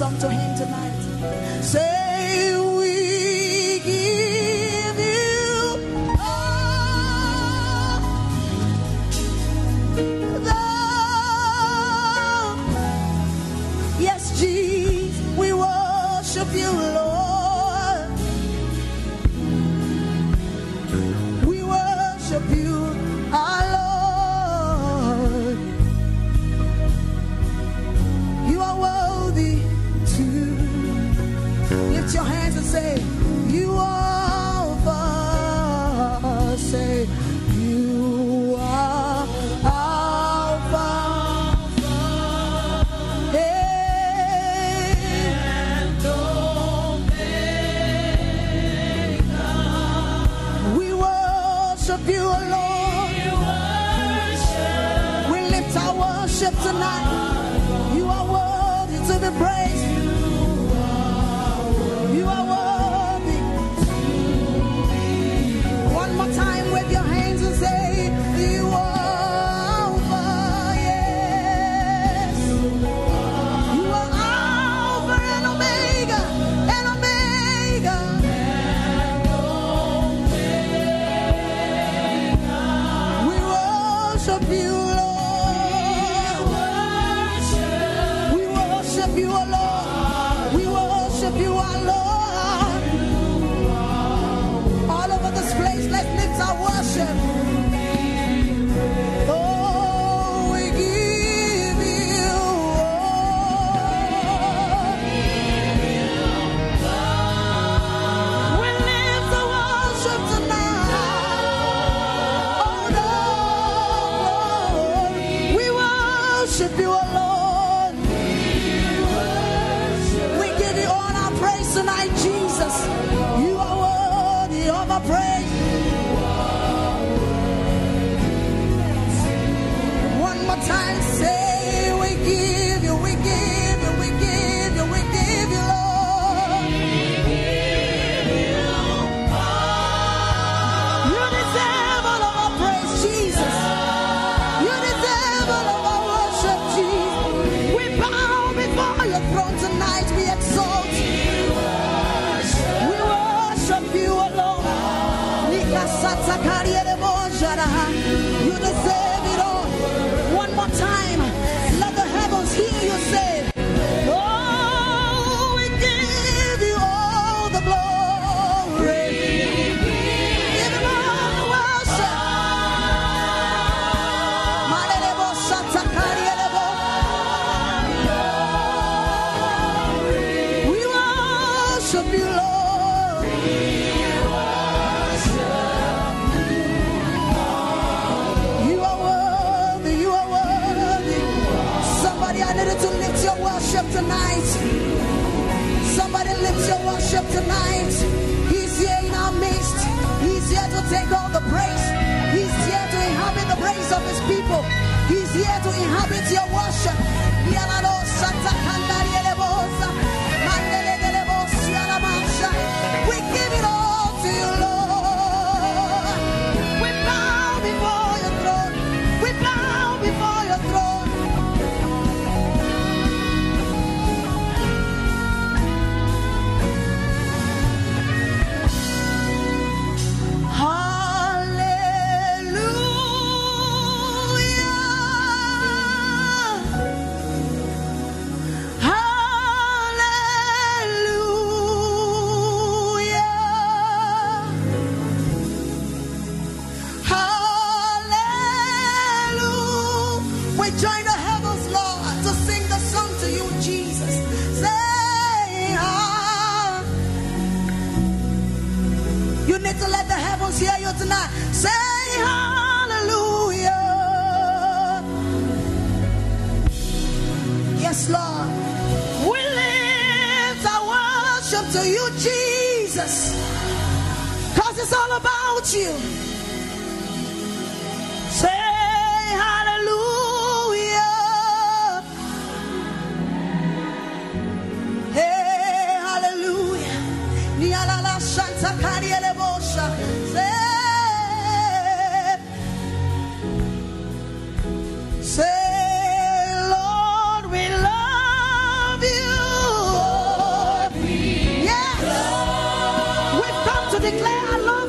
Is that your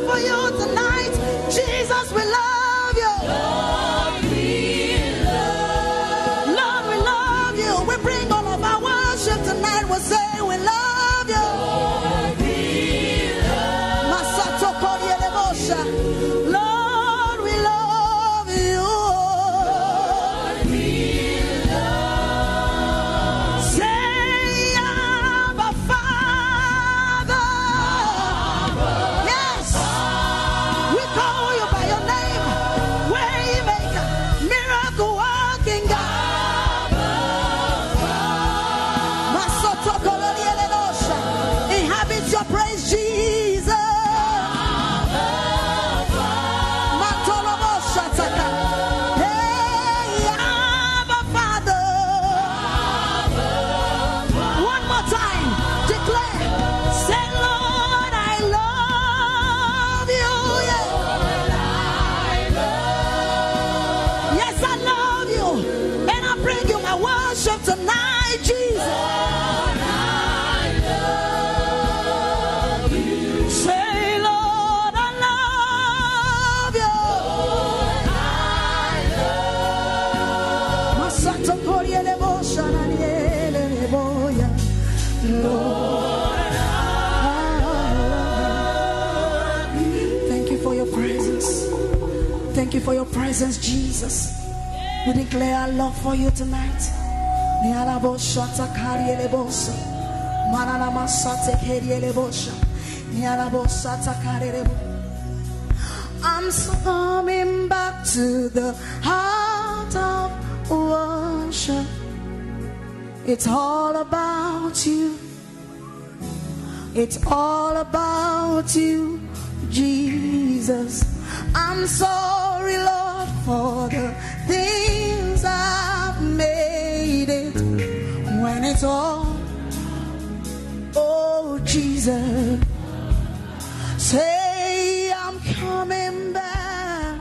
for you tonight. Jesus, we love you. Presence, Jesus. We declare our love for you tonight. I'm coming back to the heart of worship. It's all about you. It's all about you, Jesus. I'm sorry, Lord, for the things I've made it when it's all, oh, Jesus. Say, I'm coming back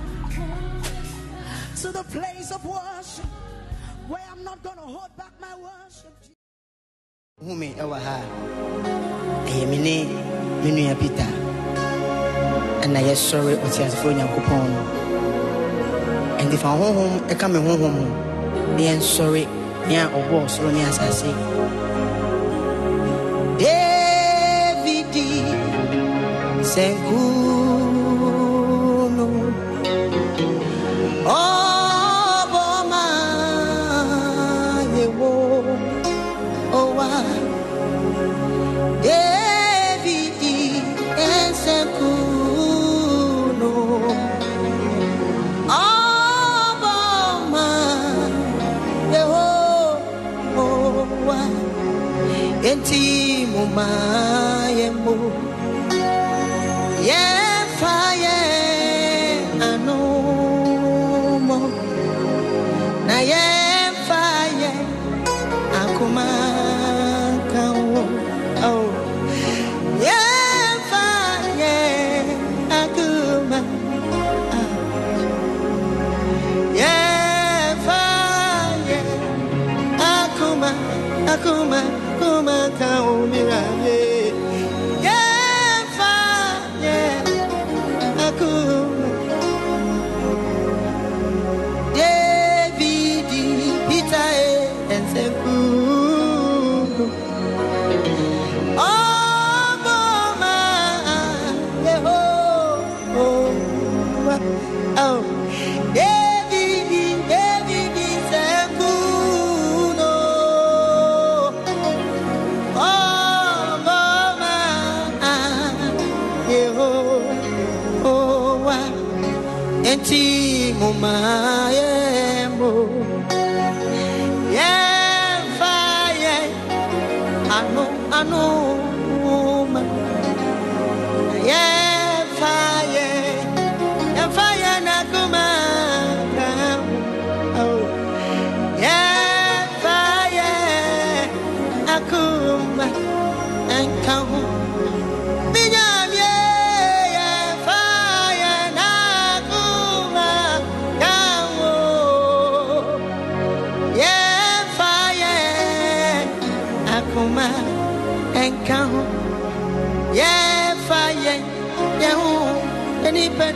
to the place of worship where I'm not going to hold back my worship. home ɛwɔ ha ɛyɛ me ne me nua peter ɛna yɛsɔre ɔteasefoɔ onyankopɔn no ɛnti fa honhom ɛka me honhom ho. Na yɛnsɔre nea ɔbɔɔ soro ne asase. Davidi sɛnkuno ɔbɔma mumayemo Yefaye Anu anu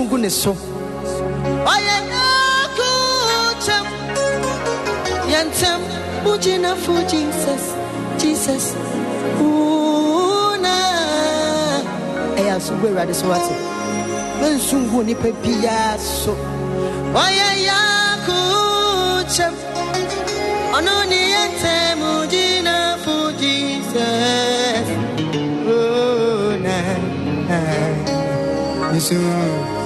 sungu ne so ɔyɛ nyɔku kyɛm yɛ jesus jesus wuna ɛyɛ asomgu awurade so wate bɛnsu ngu nnipa biaa so ɔyɛ yako jesus.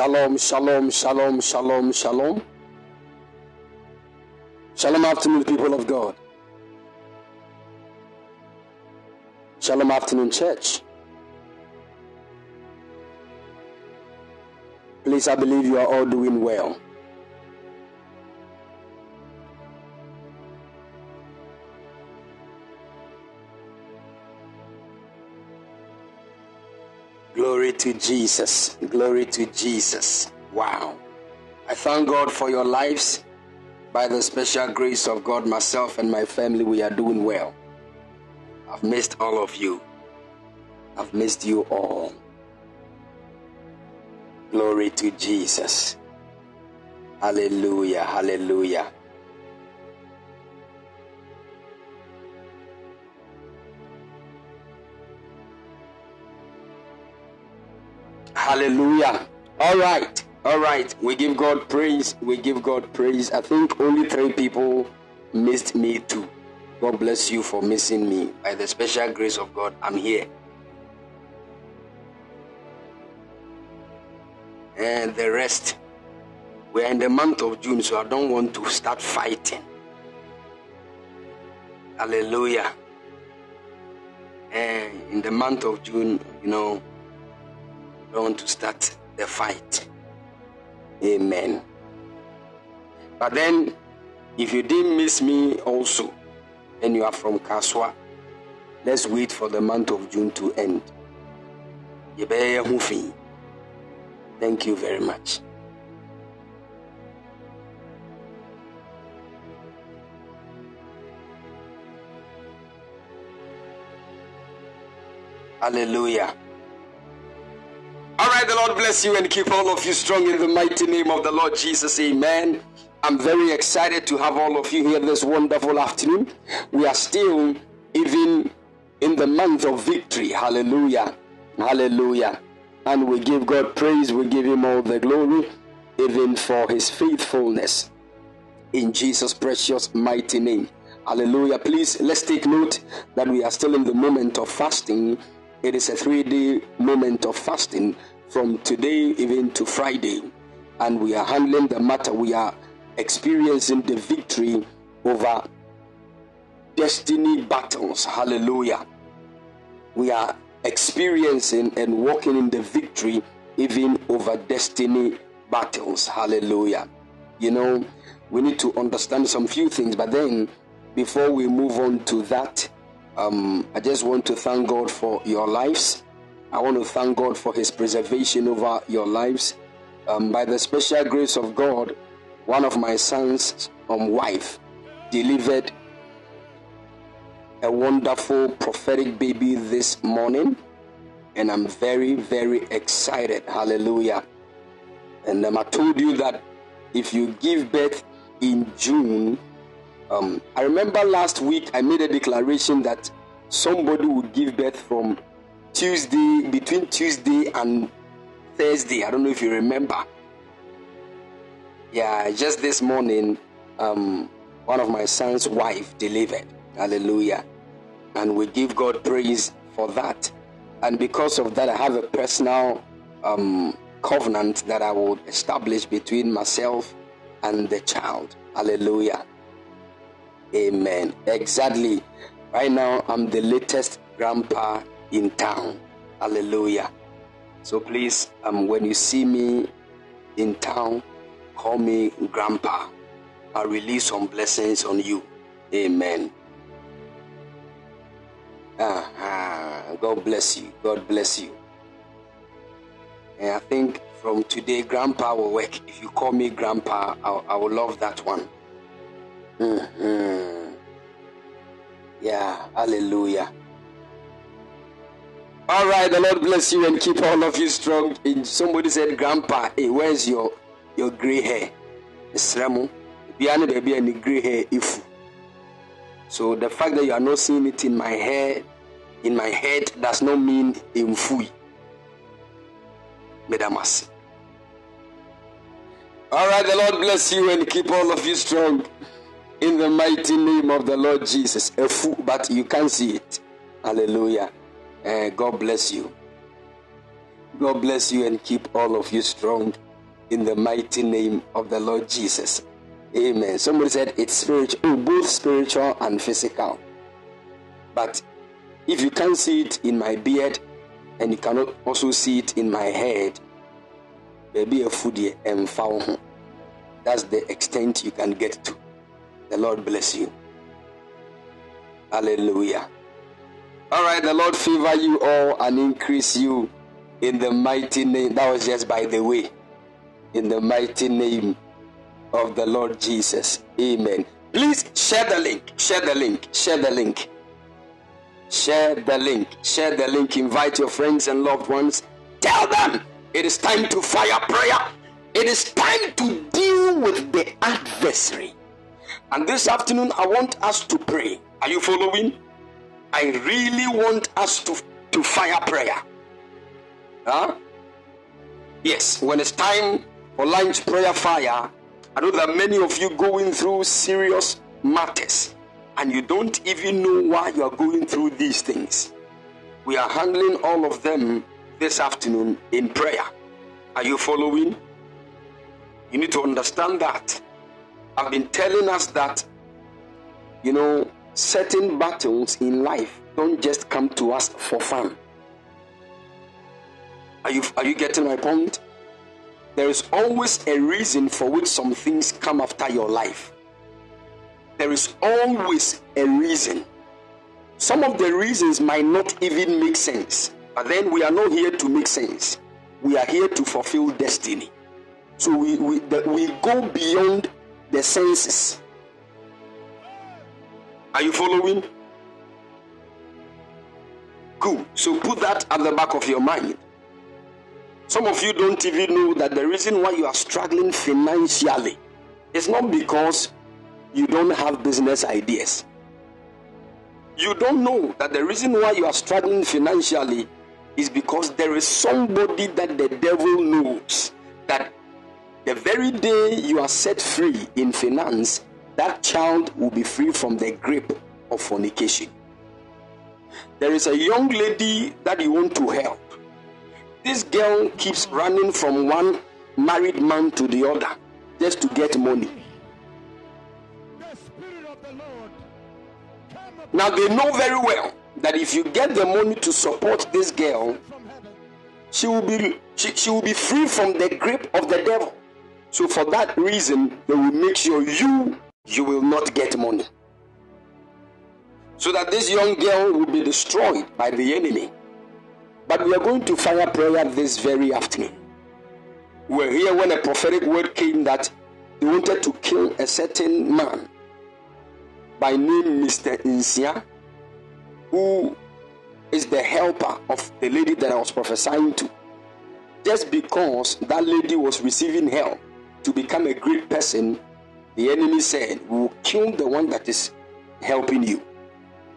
Shalom, shalom, shalom, shalom, shalom. Shalom afternoon, people of God. Shalom afternoon, church. Please, I believe you are all doing well. To Jesus. Glory to Jesus. Wow. I thank God for your lives. By the special grace of God, myself and my family, we are doing well. I've missed all of you. I've missed you all. Glory to Jesus. Hallelujah. Hallelujah. Hallelujah. All right. All right. We give God praise. We give God praise. I think only three people missed me too. God bless you for missing me. By the special grace of God, I'm here. And the rest, we're in the month of June, so I don't want to start fighting. Hallelujah. And in the month of June, you know, Want to start the fight. Amen. But then, if you didn't miss me also, and you are from Kaswa, let's wait for the month of June to end. Thank you very much. Hallelujah. All right, the Lord bless you and keep all of you strong in the mighty name of the Lord Jesus. Amen. I'm very excited to have all of you here this wonderful afternoon. We are still even in the month of victory. Hallelujah. Hallelujah. And we give God praise, we give Him all the glory, even for His faithfulness. In Jesus' precious mighty name. Hallelujah. Please let's take note that we are still in the moment of fasting. It is a three day moment of fasting from today even to Friday. And we are handling the matter. We are experiencing the victory over destiny battles. Hallelujah. We are experiencing and walking in the victory even over destiny battles. Hallelujah. You know, we need to understand some few things, but then before we move on to that, um, I just want to thank God for your lives. I want to thank God for His preservation over your lives. Um, by the special grace of God, one of my son's um, wife delivered a wonderful prophetic baby this morning, and I'm very, very excited. Hallelujah. And um, I told you that if you give birth in June, um, I remember last week I made a declaration that somebody would give birth from Tuesday, between Tuesday and Thursday. I don't know if you remember. Yeah, just this morning, um, one of my son's wife delivered. Hallelujah. And we give God praise for that. And because of that, I have a personal um, covenant that I would establish between myself and the child. Hallelujah. Amen. Exactly. Right now, I'm the latest grandpa in town. Hallelujah. So please, um, when you see me in town, call me grandpa. I'll release some blessings on you. Amen. Uh-huh. God bless you. God bless you. And I think from today, grandpa will work. If you call me grandpa, I, I will love that one. Mm-hmm. Yeah, hallelujah. All right, the Lord bless you and keep all of you strong. And Somebody said, Grandpa, hey, where's your your gray hair? Behind the baby and gray hair if. So the fact that you are not seeing it in my hair, in my head, does not mean in fui. Medamas. All right, the Lord bless you and keep all of you strong in the mighty name of the Lord Jesus. A fool, but you can't see it. Hallelujah. Uh, God bless you. God bless you and keep all of you strong in the mighty name of the Lord Jesus. Amen. Somebody said it's spiritual, oh, both spiritual and physical. But if you can't see it in my beard and you cannot also see it in my head, maybe a foodie and foul. That's the extent you can get to. The Lord bless you. Hallelujah. All right, the Lord favor you all and increase you in the mighty name. That was just by the way. In the mighty name of the Lord Jesus. Amen. Please share the link. Share the link. Share the link. Share the link. Share the link. Invite your friends and loved ones. Tell them it is time to fire prayer. It is time to deal with the adversary. And this afternoon, I want us to pray. Are you following? I really want us to, to fire prayer. Huh? Yes, when it's time for lunch prayer fire, I know that many of you going through serious matters and you don't even know why you are going through these things. We are handling all of them this afternoon in prayer. Are you following? You need to understand that. I've been telling us that, you know, certain battles in life don't just come to us for fun. Are you, are you getting my point? There is always a reason for which some things come after your life. There is always a reason. Some of the reasons might not even make sense, but then we are not here to make sense. We are here to fulfill destiny. So we, we, the, we go beyond the senses. Are you following? Good. So put that at the back of your mind. Some of you don't even know that the reason why you are struggling financially is not because you don't have business ideas. You don't know that the reason why you are struggling financially is because there is somebody that the devil knows that the very day you are set free in finance, that child will be free from the grip of fornication. There is a young lady that you want to help. This girl keeps running from one married man to the other just to get money. Now they know very well that if you get the money to support this girl, she will be she, she will be free from the grip of the devil. So for that reason, they will make sure you you will not get money. So that this young girl will be destroyed by the enemy. But we are going to fire prayer this very afternoon. We're here when a prophetic word came that they wanted to kill a certain man by name Mr. Insia, who is the helper of the lady that I was prophesying to. Just because that lady was receiving help to become a great person, the enemy said, will kill the one that is helping you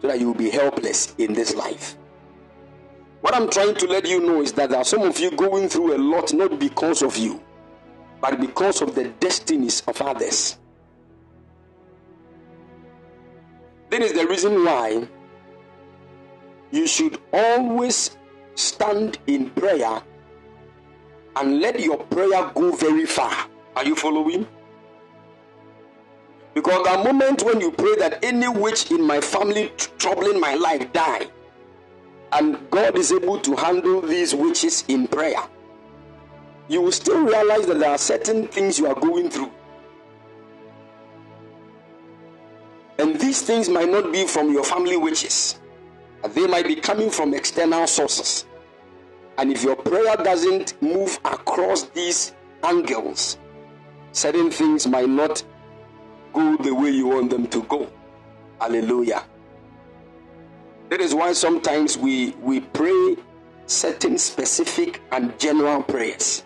so that you will be helpless in this life. What I'm trying to let you know is that there are some of you going through a lot not because of you, but because of the destinies of others. That is the reason why you should always stand in prayer and let your prayer go very far. Are you following? Because the moment when you pray that any witch in my family troubling my life die, and God is able to handle these witches in prayer, you will still realize that there are certain things you are going through. And these things might not be from your family witches, they might be coming from external sources. And if your prayer doesn't move across these angles, certain things might not go the way you want them to go. Hallelujah. That is why sometimes we, we pray certain specific and general prayers.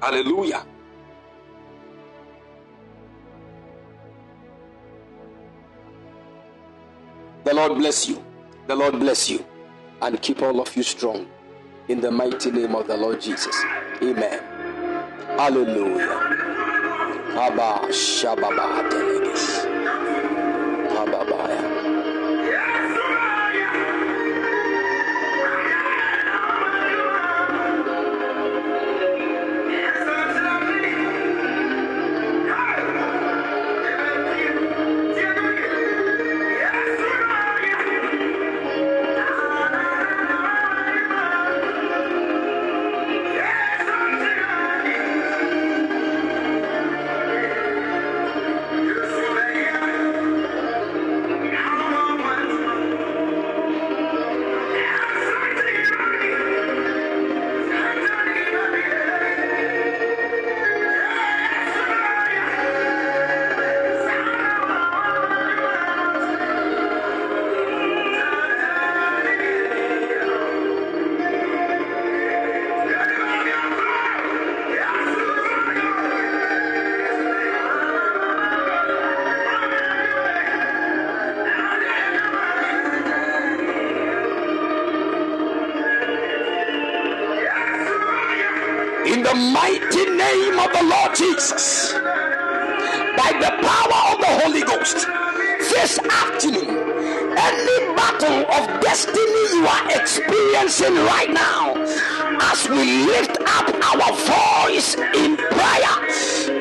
Hallelujah. The Lord bless you. The Lord bless you and keep all of you strong in the mighty name of the Lord Jesus. Amen. Hallelujah. Abba Shababa Delegis. Ababaya. the By the power of the Holy Ghost, this afternoon, any battle of destiny you are experiencing right now, as we lift up our voice in prayer,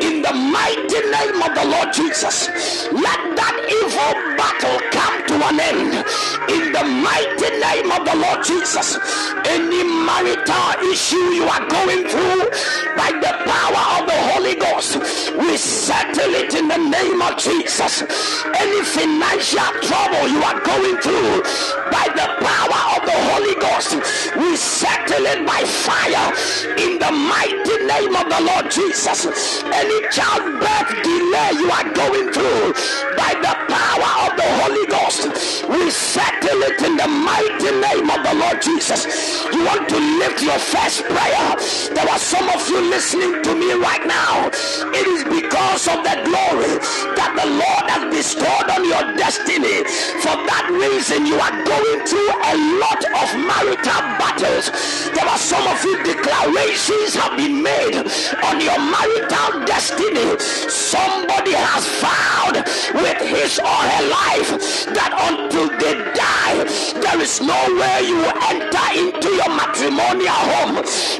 in the mighty name of the Lord Jesus, let that evil battle come to an end. In the mighty name of the Lord Jesus, any marital issue you are going through, by the power of the Holy Ghost, we settle it in the name of Jesus. Any financial trouble you are going through, by the power of the Holy Ghost, we settle it by fire in the mighty name of the Lord Jesus. Any childbirth delay you are going through, by the power of the Holy Ghost, we settle it in the mighty name of the Lord Jesus. You want to lift your first prayer. There are some of you listening to me right now. It is because of the glory that the Lord has bestowed on your destiny. For that reason, you are going through a lot of marital battles. There are some of you declarations have been made on your marital destiny. Somebody has vowed with his or her life that until they die, there is no way you will enter into your matrimonial home.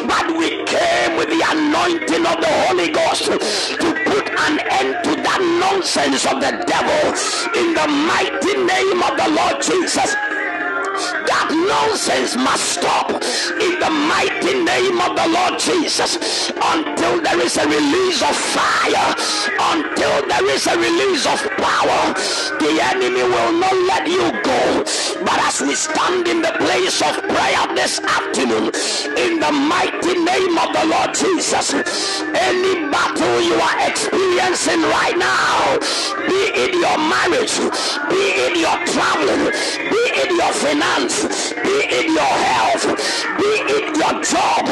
But we came with the anointing of the Holy Ghost to put an end to that nonsense of the devil in the mighty name of the Lord Jesus. That nonsense must stop in the mighty name of the Lord Jesus until there is a release of fire, until there is a release of power. The enemy will not let you go. But as we stand in the place of prayer this afternoon, in the mighty name of the Lord Jesus, any battle you are experiencing right now, be it your marriage, be it your traveling, be it your finance, be it your health, be it your job,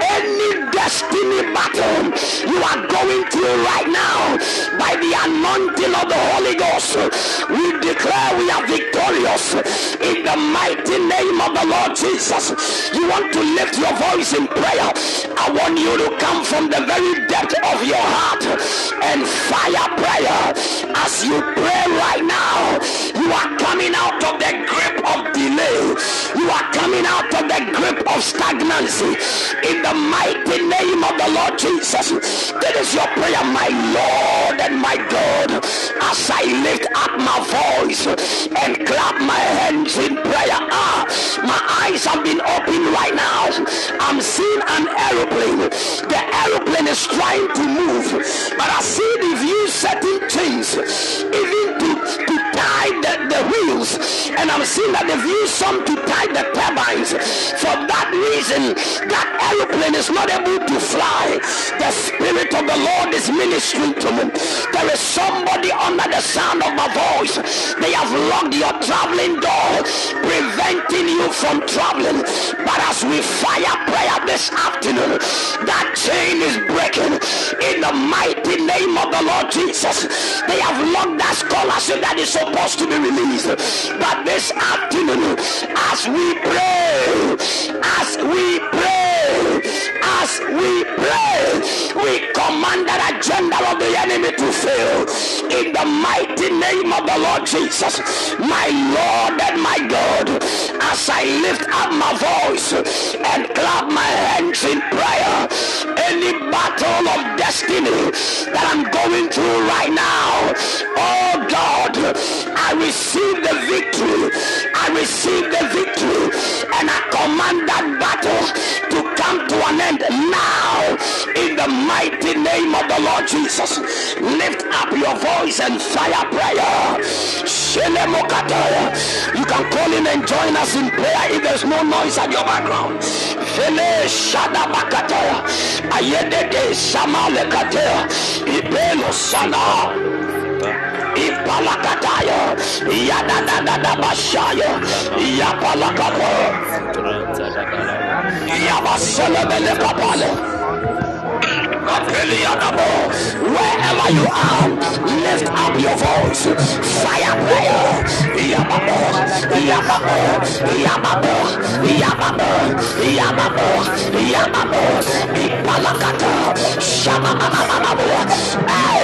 any destiny battle you are going through right now, by the anointing of the Holy Ghost, we declare we are victorious in the mighty name of the Lord Jesus. You want to lift your voice in prayer. I want you to come from the very depth of your heart and fire prayer. As you pray right now, you are coming out of the grip of delay. You are coming out of the grip of stagnancy in the mighty name of the Lord Jesus. That is your prayer, my Lord and my God. As I lift up my voice and clap my hands in prayer, ah, my eyes have been opened right now. I'm seeing an aeroplane. The aeroplane is trying to move, but I see the view setting chains, even to, to tie the, the wheels, and I'm seeing that the view some to tie the turbines. For that reason, that aeroplane is not able to fly. The spirit of the Lord is ministering to me. There is somebody under the sound of my voice. They have locked your traveling door, preventing you from traveling. But as we fire prayer this afternoon, that chain is breaking in the mighty name of the Lord Jesus. They have locked that scholarship that is supposed to be released. But this afternoon, as we pray, as we pray, as we pray, we command that agenda of the enemy to fail in the mighty name of the Lord Jesus, my Lord and my God. As I lift up my voice and clap my hands in prayer, any battle of destiny that I'm going through right now, oh God, I receive the victory. I receive the victory, and I command that battle to come to an end now in the mighty name of the Lord Jesus. Lift up your voice and fire prayer. You can call in and join us in prayer if there's no noise at your background. Samalekatea. Ibelo Sana. Ipalakataya, Yadadadada Bashaya, Yapalakapa, Yabaselebele Kapale, Wherever you are, lift up your voice. Fire prayer. Yamabo, Yamabo, Yamabo, Yamabo, Yamabo, Yamabo, Ipalakata, Shamamamamamo, Ay,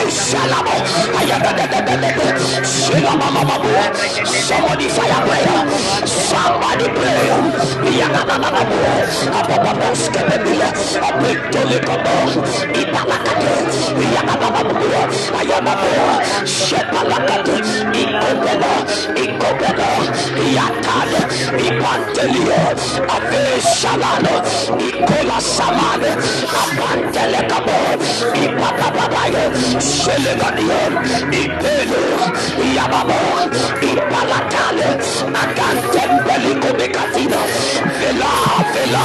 Somebody fire prayer. Somebody pray. Yamamamamamo, Apapapos, Kebebila, Apitolikabo, Ipalakate, Yamamamamo, Ayamabo, Shepalakate, Ikobela, Ikobela, Yatade, Ipantelia, Ave Shalano, Ikola Samane, Apantelekabo, Ipapapapaya, Selegadion, Ipelu, Yababo, Ipalatale, Agantembeliko Becatina, Vela, Vela,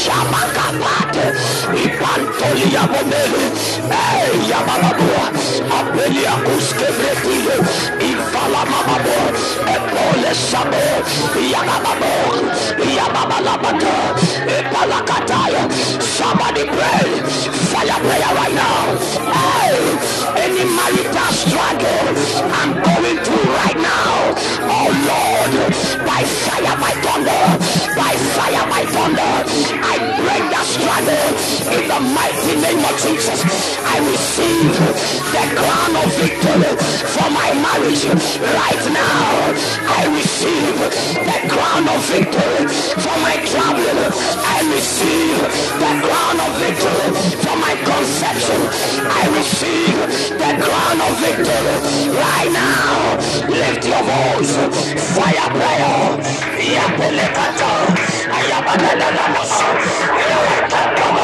Shamakapate, Ipantolia Momele, Ey Yabababua, Abelia Kuskebretile, Ivala Mamabo, Epole Sabo, Yabababo, Yababalabata, Epalakataya. Somebody pray, fire prayer right now. Hey, any marital struggle I'm the mighty name of Jesus. I receive the crown of victory for my marriage right now. I receive the crown of victory for my traveling. I receive the crown of victory for my conception. I receive the crown of victory right now. Lift your voice, fire prayer. Yapelekata, ayabadadadamosa, yawakakamabo,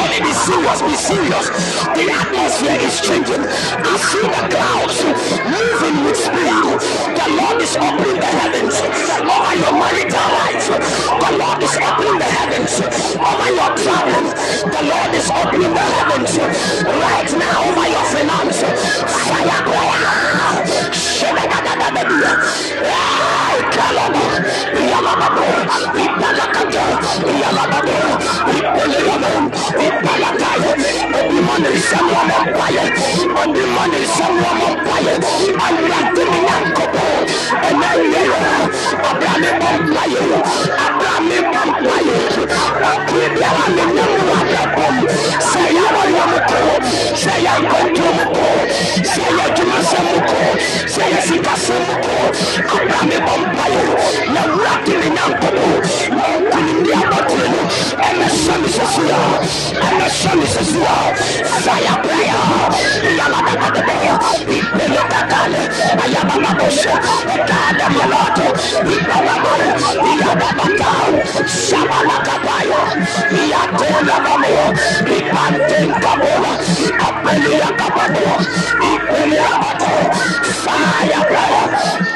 Somebody be serious, be serious. The atmosphere is changing. I see the clouds moving with speed. The Lord is opening the heavens over your marital life. The Lord is opening the heavens over your traveling. The Lord is opening the heavens right now over your finance. Fire prayer. Shebadadadadadia. Ay, kalaba. Yalababo. Ipalakata. Yalababo. Ipeleyabo. Ipalakaya. Obimane Samuel Empire. Obimane Samuel Empire. Awurade Nyankopɔ. Ɛnɛ yɛyɛ. Abrane Empire. Abrane Empire. Ɔkiri biara ne nam wɔ abrabɔm. Sɛ yɛwɔ yɛm kɔ. Sɛ yɛ nkɔntɔm kɔ. Sɛ yɛ adwumasɛm kɔ. Sɛ yɛ sikasɛm kɔ. Abrane Empire. Na Awurade ne Nyankopɔ. Nkunimdi abɔtire no. Ɛnɛ sɛ mi sɛ so yɛ. Ɛnɛ sɛ mi sɛ so yɛ. Fire prayer. Yalababababa. Ipele kakale. Ayabababoshe. Ekada yalato. Ipalabo. Iyababaka. Shabalakabaya. Iyatela bamo. Ipantenkabola. Apele yakababo. Ipele yabato. Fire prayer.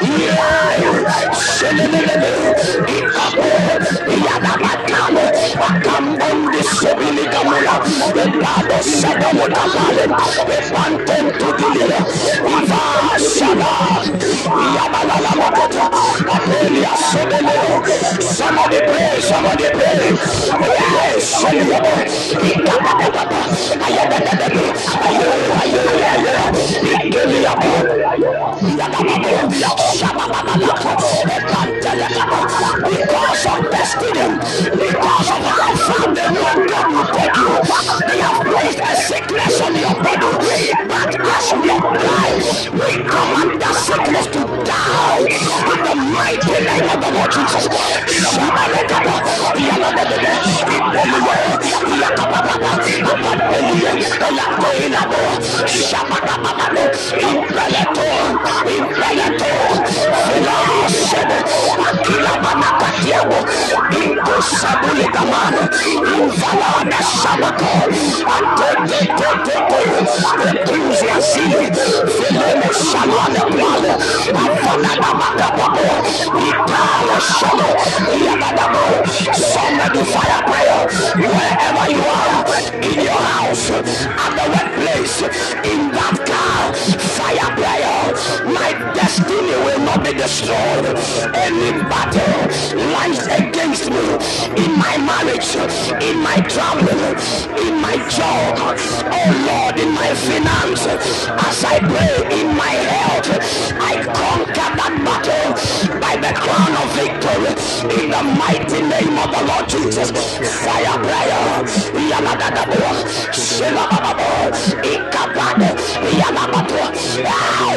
Yeah. Shelelelele. Ikapo. Iyadabatale. Akambondi sebilikamula. Elado sadamutabale. Epantentudilia. Iva shada. Yabalala makota. Apelia sebele. Somebody pray, somebody pray. Yes, shelelele. Because of destiny, because of how far the Lord take you, they have placed a sickness on your body. But as we apply, we command that sickness to die in the mighty name of the Lord Jesus. Shabalakaba. Yalabababa. Ibeliwe. Yakabababa. Abadeliwe. Elakoinabo. Shababababa. Somebody fire prayer. Wherever you are in your house, at the workplace, in that car, fire prayer will not be destroyed. Any battle lies against me in my marriage, in my traveling, in my job, oh Lord, in my finance. As I pray in my health, I conquer that battle by the crown of victory in the mighty name of the Lord Jesus. Fire prayer. Yaladadabo. Shilababo. Ikapade. Yalabato. Ah,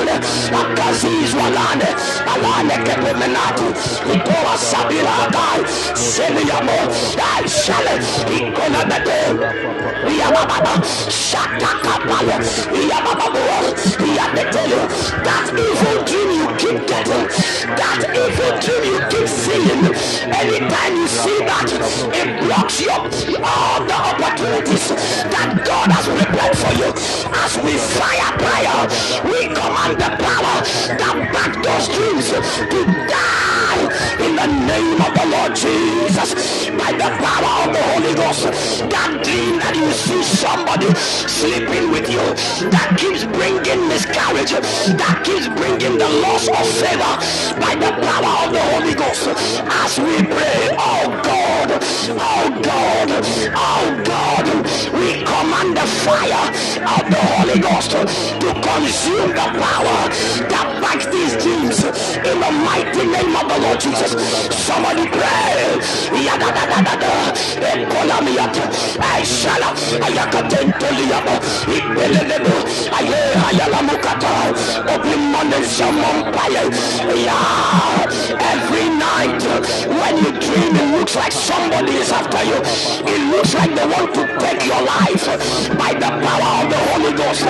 Verale. Akaziz Walane. Alane Kepemenatu. Itoa Sabira Agai. Seliamo. Dai Shale. Ikonabete. Yababa. Shatakapale. Yababa. Yabetele. That evil dream you keep getting. That evil dream you keep seeing. Anytime you see that, it blocks you all the opportunities that God has prepared for you. As we fire prayer, we command the power that back those dreams to die in the name of the Lord Jesus. The power of the Holy Ghost, that dream that you see somebody sleeping with you, that keeps bringing miscarriage, that keeps bringing the loss of favor. By the power of the Holy Ghost, as we pray, oh God, oh God, oh God, we command the fire of the Holy Ghost to consume the power that backs these dreams in the mighty name of the Lord Jesus. Somebody pray. Every night when you dream, it looks like somebody is after you. It looks like they want to take your life by the power of the Holy Ghost.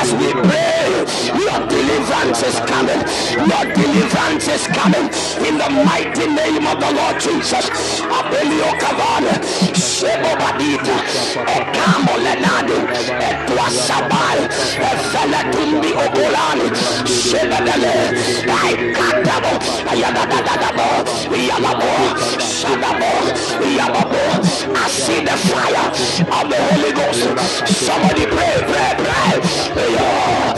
As we pray, your deliverance is coming. Your deliverance is coming in the mighty name of the Lord Jesus. I Abelio I see the fire of the Holy Ghost. Somebody pray, pray, pray. Yeah.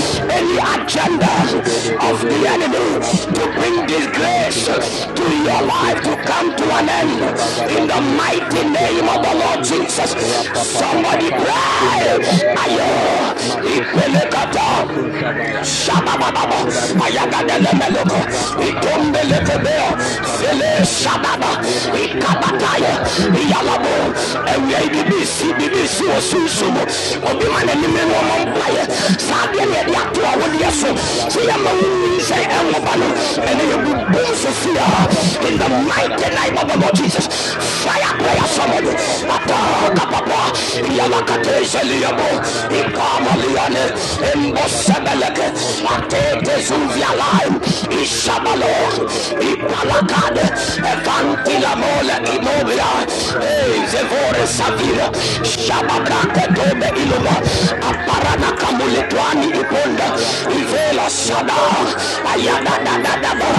any agenda of the enemy to bring disgrace to your life to come to an end in the mighty name of the Lord Jesus. Somebody pray. Ayo, ipelekata, shabababa, ayagadelemelo, itombelekebeo, fele shababa, ikabataya, iyalabo, ewia ibibisi, bibisi osunsumo, obi manenime no ọmọ ẹ̀dí ato a yẹ so, so yẹ ma wúni sẹ ẹ̀wọ̀n ba no, ẹni yẹ bu bọ́n so fi in the mighty name of the Lord Jesus, fire prayer somebody, ata kapapa, iyalakate seliyabo, ikamaliane, embo sebeleke, atete zuvialaim, ishabalo, ipalakade, evantila mole imobia, ezevore savira, shababrake tobe iluma, aparana kamuletwani iponda, ivela sada, ayadadadadaba,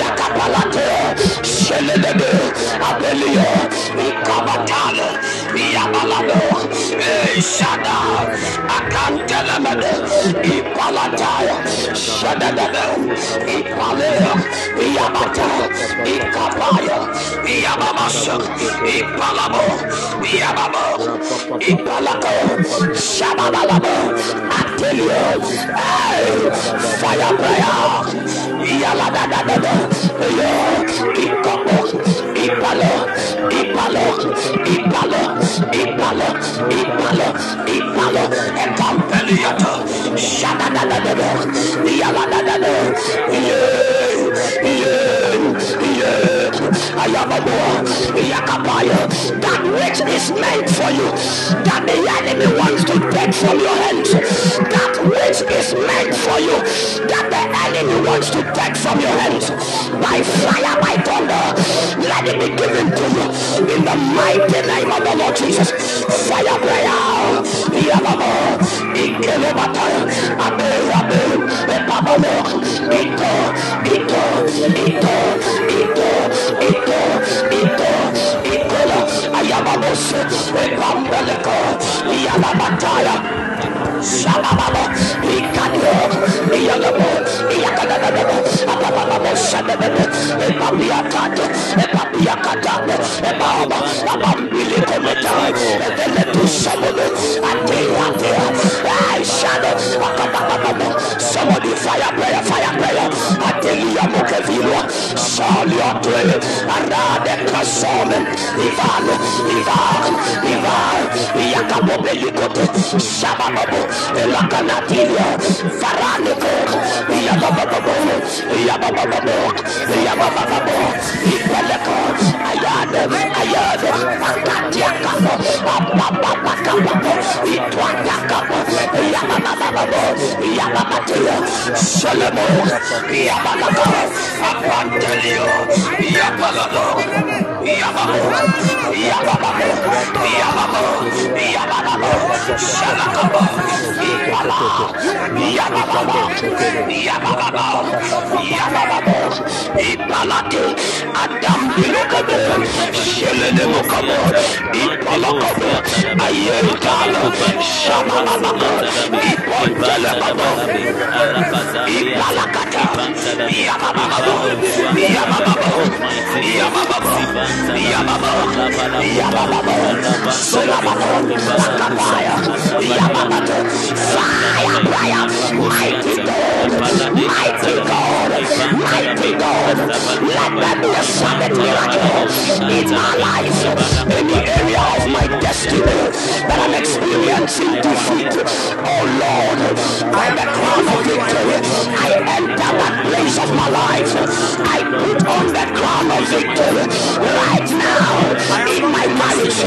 yakapalate, shelelebe, abelio, ikabatale, iyaba Ipalado, Shada, Akantelemede, Ipalataya, Shadadada, Ipalea, Iamata, Ikapaya, Iamamasa, Ipalabo, Iamamo, Ipalako, Shababalabo, Atelio, Fire prayer, Yaladadada, Ikapo, Ipalo, Ipalo, Ipalo, Ipalo, Ipalo, Ipalo, Ekampeliata, Shadadadada, Yaladadada, yeah, yeah, yeah, I am a Yakapaya, that which is meant for you, that the enemy wants to take from your hands, that which is meant for you, that the enemy wants to take from your hands, by fire, by thunder, let it be given to you, in the mighty name of the Lord Jesus, fire prayer, Yamamo, Ikelebata, Abe, Ayabamos, Epambeleko, Yalabataya, Shabababo, Ikadio, Iyagabo, Iyakadadabo, Abababo, Shadababo, Epabiakato, Epabiakatabo, Ebaba, Abambilikometa, Ebeletu Sabodo, Atea, Atea, I shadow, Akabababo, somebody fire prayer, fire prayer, Atelia Mokevilo, Salia Dwele, Arade Kasome, Ivan, Ivan, Ivan, Yakabo Belikote, Shabababo, Elakanatilia, Faraniko, Yabababo, Yabababo, Yabababo, Ipeleko, Ayade, Ayade, Akatiakabo, Abababakabo, Ituakabo, Yabababo, Yababatia, Solemo, Yabalako, Apantelio, Yabalado, Yababo, Yababo, Yababo, Yababo, Shalakabo, Yababa, Yababa, Yababa, Yababa, Ipalate, Adam Bilokabe, Sheledemokabo, Ipalakabo, Ayerikalo, Shabalabako, Ipontelebabo, Ipalakata, Yabababo, Yabababo, Yabababo, Yabababo, Yabababo, Solababo, Akapaya, Yabababo, Fire, prayer, mighty God, mighty God, mighty God, let there be a sudden miracle in my life, in the area of my destiny that I'm experiencing defeat. Oh Lord, by the crown of victory, I enter that place of my life. I put on that crown of victory right now in my marriage,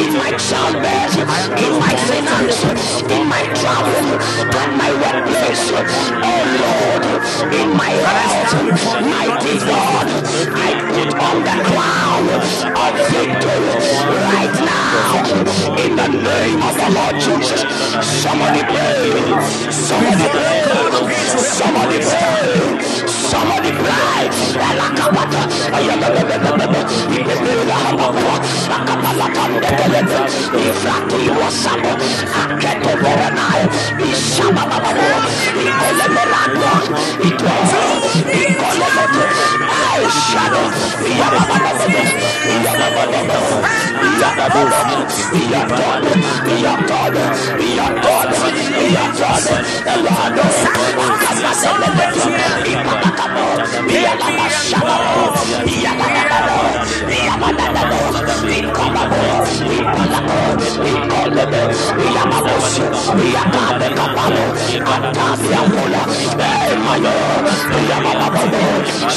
in my childbirth, in my finance, in my travel, and my workplace. Oh Lord, in my health, mighty God, I put on the crown of victory right now in the name of the Lord Jesus. Somebody pray, somebody pray, somebody pray, somebody pray. Elakabata, ayalababababa, ibebela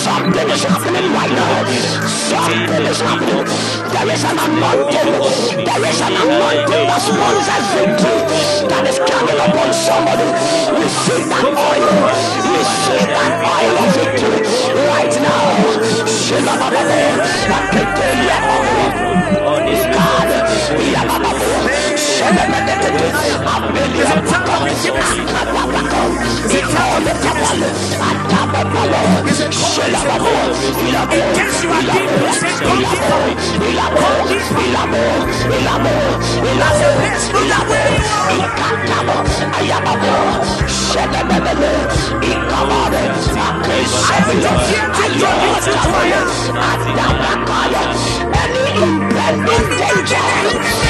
Something is happening right now. Something is happening. There is an anointing. There is an anointing that sponsors victory that is coming upon somebody. Receive that oil. Receive that oil of victory right now. Shilababa. You in destiny, as we we destroy, we destroy, we destroy the agenda of the enemy. Fire prayer. Ikele, Iyabo, Abele Katabo,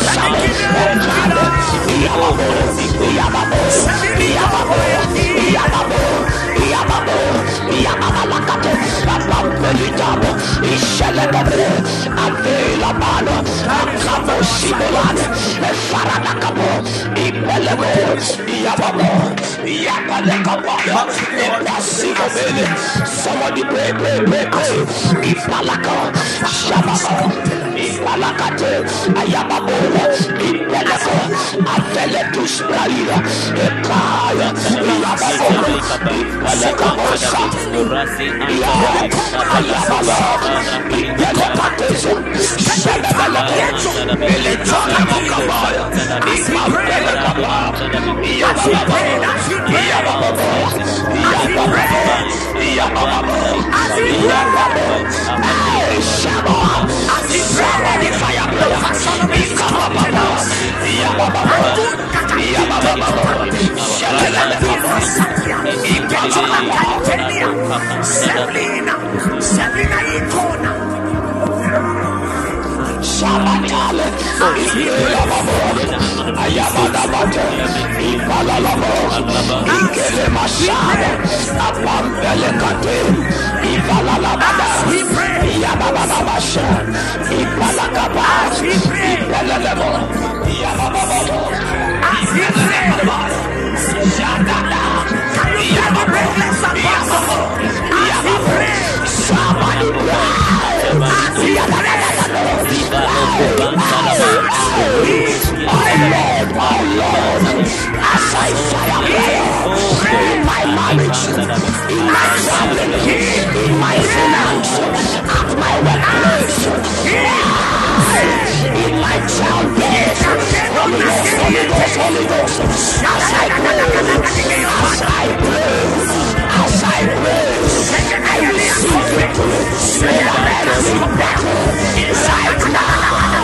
Okade, Iyababo, Iyababo, Iyababo, Iyababo, Iyababalakate, Abambelitabo, Ishelebebe, Avelabano, Akabo Sibolane, Efaradakabo, Ibelebo, Iyababo, Iyabalekabo, Ipasigobele. Somebody pray, pray, pray, pray. Ipalaka, Shababa, Ipalakate, Ayababo, Ipeleko, Aveletus Praira, Ekaya, Iyababo, Ipelekabosa, Seblina, Seblina Icona. Sabatale, Ipelababo, Ayabadabate, Ipalalabo, Ikele Masada, Apampelekate, Ipalalabada, Iyabababasha, Ipalakaba, I fire in my marriage, in my family, in my finance, at my workplace, in my childbirth, Holy Ghost, Holy Ghost, Holy Ghost, as I pray, as I pray, as I pray, I receive victory in the medicine battle, right.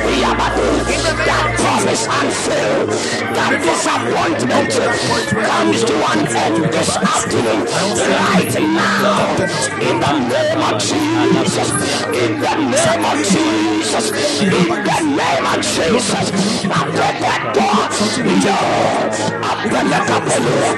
That promise unfilled, that disappointment comes to an end this afternoon, right now, in the name of Jesus, in the name of Jesus, in the name of Jesus, after that door, yo, Abelakapolo,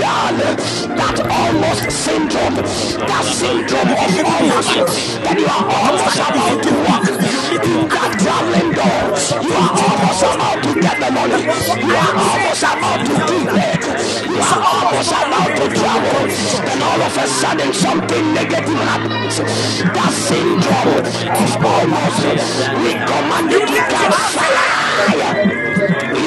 Yale, that almost syndrome, that syndrome of almost, that you are almost about to walk that traveling door, you are almost about to get the money, you are almost about to do it, you are almost about to travel, then all of a sudden something negative happens. That syndrome of almost, we command you to catch fire.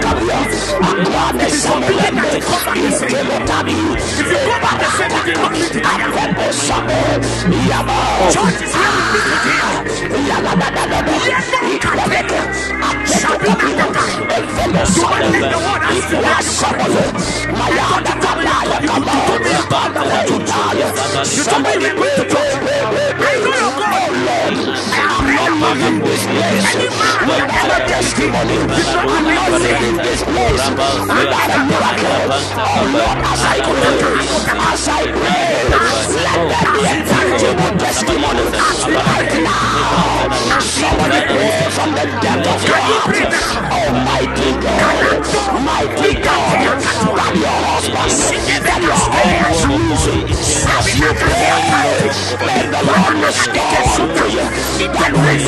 Kabia, Aquane Samelende, Ikelo Tabi, Apepo Sabo, Yaba, Yabadadadada, Ikabeke, Apepo Kabina, Evelo Sabele, Ikela Sabele, Mayada Kabaya Kabaya, Kabaya Tutaya, somebody pray, pray, pray, pray, pray. Oh I'm not leaving this place without a testimony. I'm not leaving this place without a miracle. Oh Lord, as I pray, as I pray, let there be a tangible testimony right now. Somebody pray from the depth of your heart. Almighty God, mighty God, that your husband, that your husband, as you pray, let the Lord restore unto you that which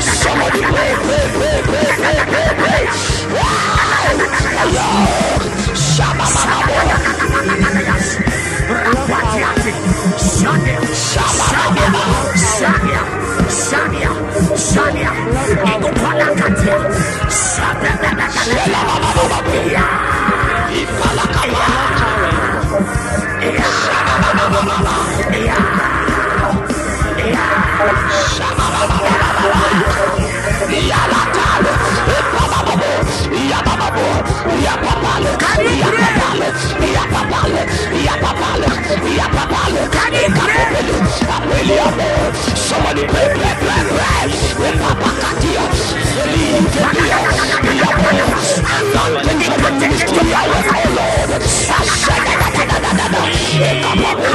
Somebody pray, pray. Shabba-ba-ba-ba. Somebody pray, pray, pray, pray. With Papa Katia. Believe, believe. Anointing for the ministry. Oh Lord. Ashadadadadadada. Ekapabo.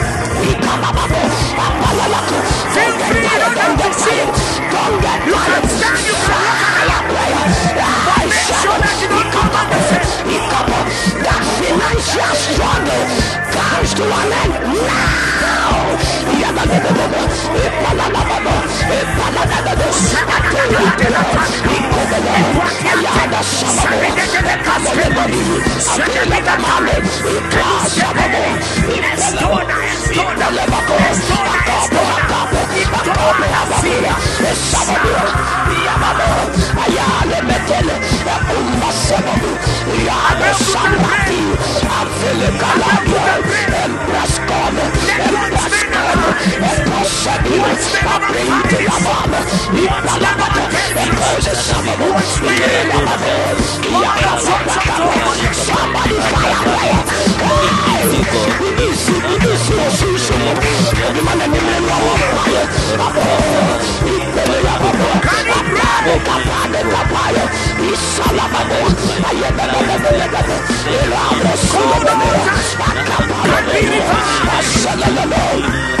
Iplasamale. Impelelemote. Afelito visuatela. Shelelelemo. Ikabababo. Apalalako. Don't get tired. Don't get tired. Don't get tired. Fire prayer. I shout. Ikababo. That financial struggle comes to an end now. Ipalalababo. Ipalalababo. Atelatela. Ikobele. Ayada sababo. Ekamelebodi. Atelebamale. Ikasababo. Ipelebo. Ipelebako. Akapo. Akapo. Akapo. Ababila. Esababo. Yababo. Ayale metele. Ekumba sababo. Yade sambati. Afele kalabia. Empress come. Empress come. Empress sabio. Aprinte yababo. Ipalabako. Empress sababo. Yababo. Yakapapakabo. Somebody fire prayer. Isi,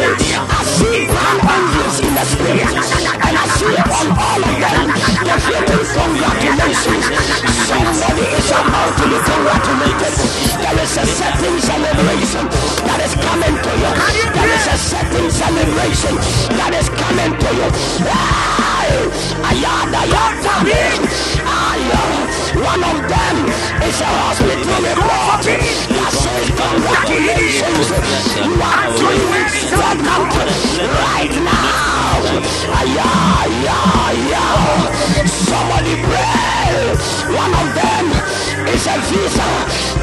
I see abundance in the spirit. And I see it on all of them. You're hearing. Somebody is about to be congratulated. There is a certain celebration that is coming to you. There is a certain celebration that is coming to you. Ayada, yada, ayada. One of them is a hospital report that says congratulations, you are three weeks pregnant right now. Yeah, yeah, yeah. Somebody pray. One of them is a visa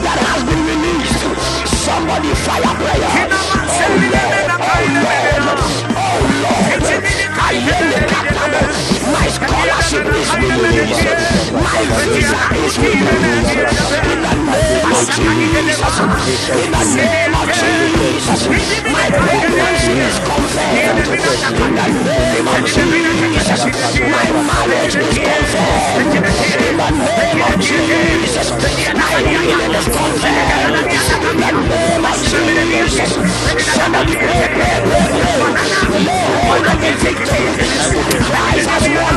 that has been released. Somebody fire prayer. Oh, oh Lord, oh Lord, oh Lord. I hear the captain. Christ has won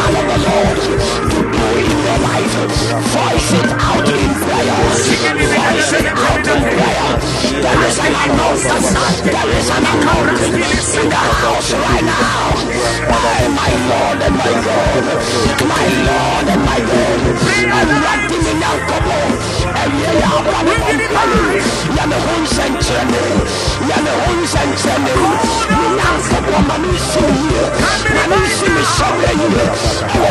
hand of the Lord to do in life, voice it out in prayer. Voice it out in prayer. There is. There is an anointing in the house right now. By my Lord and my God. My Lord and my God. I'm writing in our couple. And we are coming Nyame ho nsɛnkyerɛ ne Nyame ho nsɛnkyerɛ ne Nyankopɔ ma me nsi me yie Ma me nsi me sɔre yie Ɛwɔ Yesu ne mu Fire prayer Akɛtɛtɛpali Shilababo Ikobelabane Ayamababo Ikɛtɛbo Ralida Sabo Ikapale Shabababo Yele Kabal Ikule Kamadu Kasado Ayamababo Ikele Yaba Yaba Yaba Yaba Yaba Somebody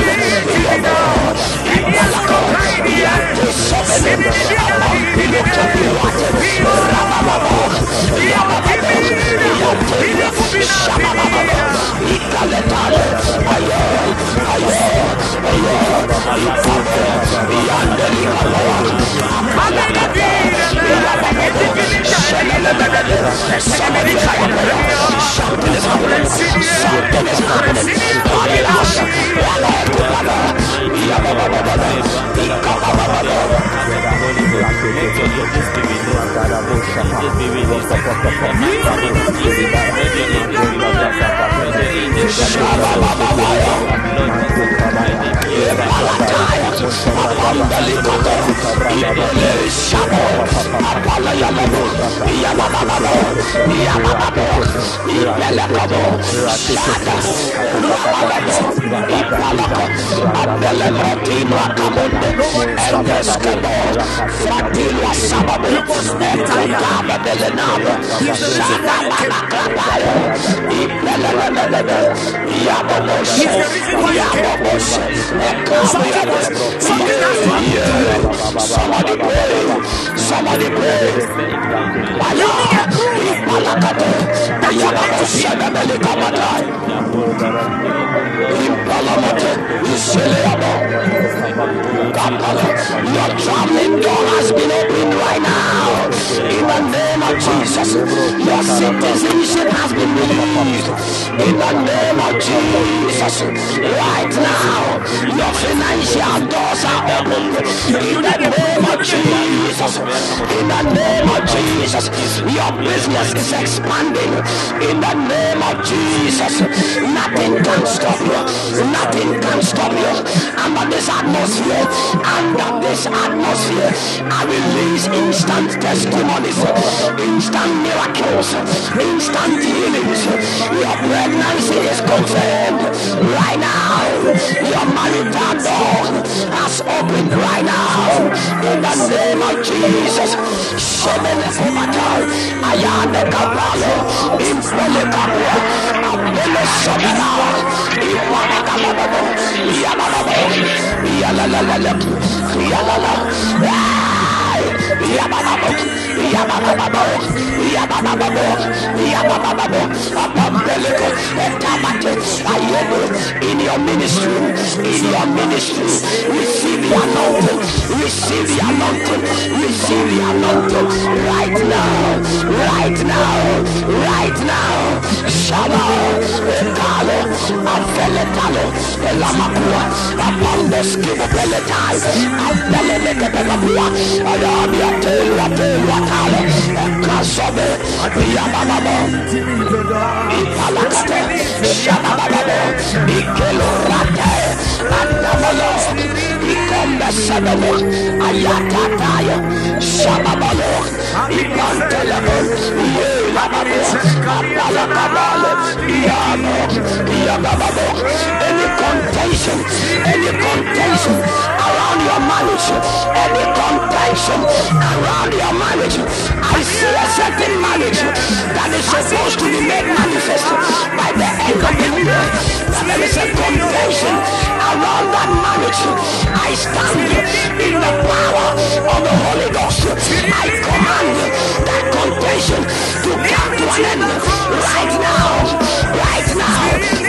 Something is happening. Something is happening. Shabbat, Somebody pray. Somebody pray. Your traveling door has been opened right now. In the name of Jesus. Your citizenship has been released. In the name of Jesus. Right now. Your financial doors are opened. In the name of Jesus. In the name of Jesus. Your business is expanding. In the name of Jesus. Nothing can stop you. Nothing can stop you. Under this atmosphere. Under this atmosphere. I release instant testimonies. Instant miracles. Instant healings. Your pregnancy is confirmed. Right now. Your marital door has opened right now. In the name of Jesus. Shemene Fumatai. Ayane Kapalo. Imbelekawa, Abele the Imanakawa, Yalalala, Yalalala, Yalalala, Yalalala, Yabababo, Yabababo, Yabababo, Yabababo, Abambelico, Etamate, Ayebo, in your ministry, in your ministry, receive the anointing, receive the anointing, receive the anointing, right now, right now, right now, Shabbat, Ekalo, Afeletalo, Elamakua, Abambo Skibo Peletai, Abeleke Pelabua, Ayabia Tela Tela Tale, Ekasobe, Any contention, any contention around your marriage, any contention around your marriage, I see a certain marriage that is supposed to be made manifest by the end of the year. There is a contention around that marriage. I stand in the power of the Holy Ghost. I command that contention to come to an end right now. Right now.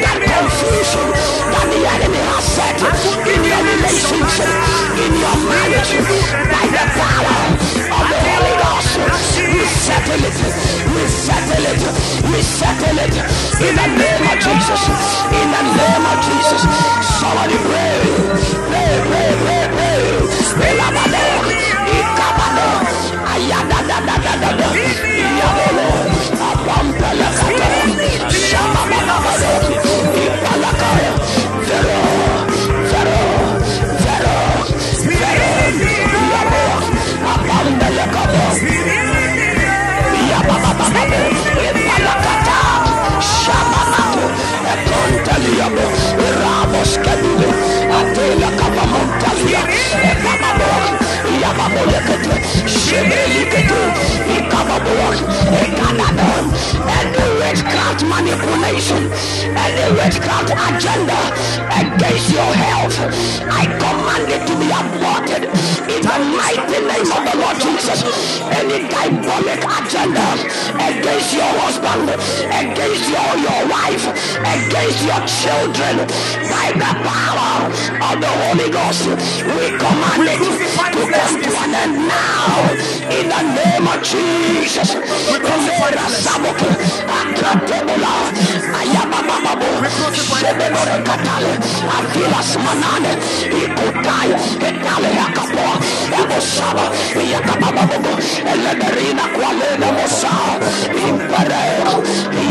Confusion that the enemy has set in your relationship, in your marriage, by the power of the Holy Ghost. We settle it. We settle it. We settle it. In the name of Jesus. In the name of Jesus. Somebody pray. Pray, pray, pray, pray. Elabado. Ikabado. Ayadadadadada. Iyabolo. Yababababo, Epalakata, Shabababo, Econtaliabo, Ramos Kabile, Atela Kapamontalia, Epababo, Yababolekete, Shebelikete, Ikababo, Ekadadon, and witchcraft manipulation, the witchcraft agenda against your health. I command it to be aborted in the mighty name of the Lord Jesus. Any diabolic agenda against your husband, against your, your wife, against your children, by the power of the Holy Ghost, we command it to come to an end now. In the name of Jesus. Rosera Saboke, Akratebola, Ayabababo, Shebebore Katale, Avilas Manane, Ikutai, Etale Yakapo, Ebosaba, Yakabababo, Eleberina Qualena Mosa, Impere,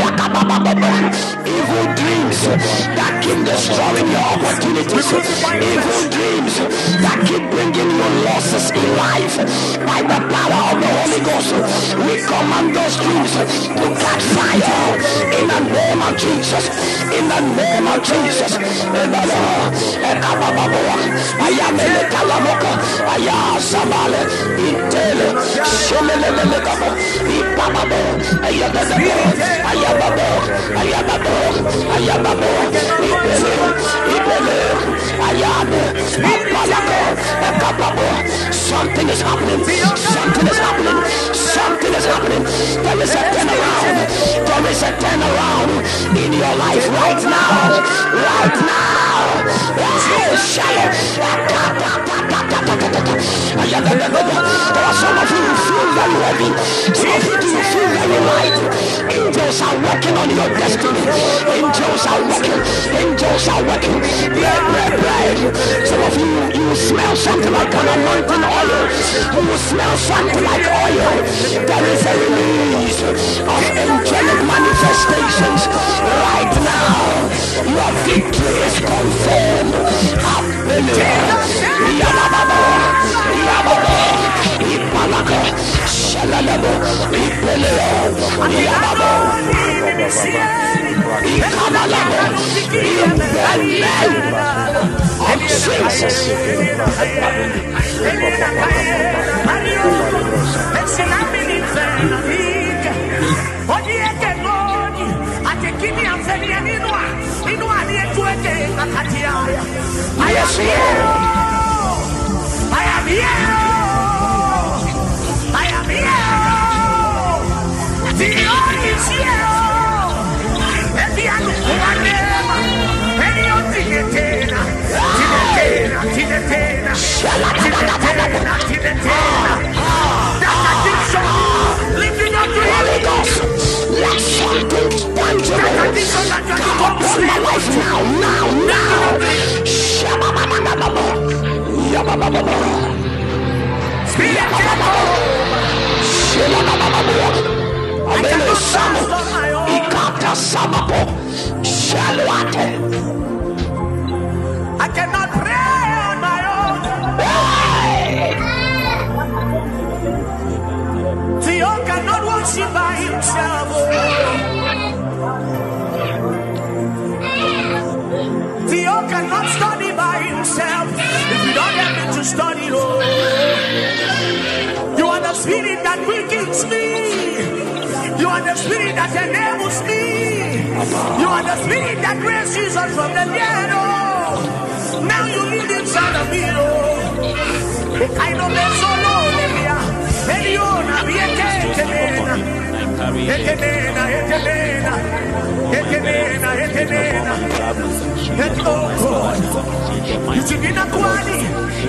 Yakabababo, evil dreams that keep destroying your opportunities, evil dreams that keep bringing you losses in life by the power of the Holy Ghost. We command those dreams to catch fire in the name of Jesus. In the name of Jesus. In the Ayamele Kalamoka, Ayazamale, Intele, Shemelelekabo, Ipababo, Ayababo, Ipele, Ipele, Ayane, Apalako, Akababo. Something is happening. Something is happening. Something is happening. There is a turnaround. There is a turnaround in your life right now. Right now. Hey, shallow. There are some of you who feel very heavy. Some of you who feel very. Angels are working on your destiny. Angels are working. Angels are working. You, you smell something like an anointing oil. You smell something like oil. There is a release of angelic manifestations right now. Your victory is confirmed. Hallelujah. Yababa. Yababa. Ipalaka. Shalalabo. Ipeleo. Yababa. Ikamalabo. In the name of Yes, Lord. I am. I am. The is Tinetena. That can come become upon my life now, now, now. Amele Samo. Ikata Samapo. Shalwate. I cannot pray on my own. Theo cannot worship by himself. Oh. Cannot study by himself. If you don't have me to study, oh. You are the spirit that quickens me. You are the spirit that enables me. You are the spirit that raised Jesus from the dead. Oh, now you live inside of me. Oh, the kind of man so low, Libya. Eliona, Ekenena, Ekenena, Ekenena, Ekenena, Ekenena. And you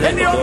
and you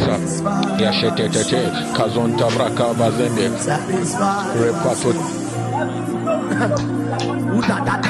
susa yashetetete kazonta bra kabazende repato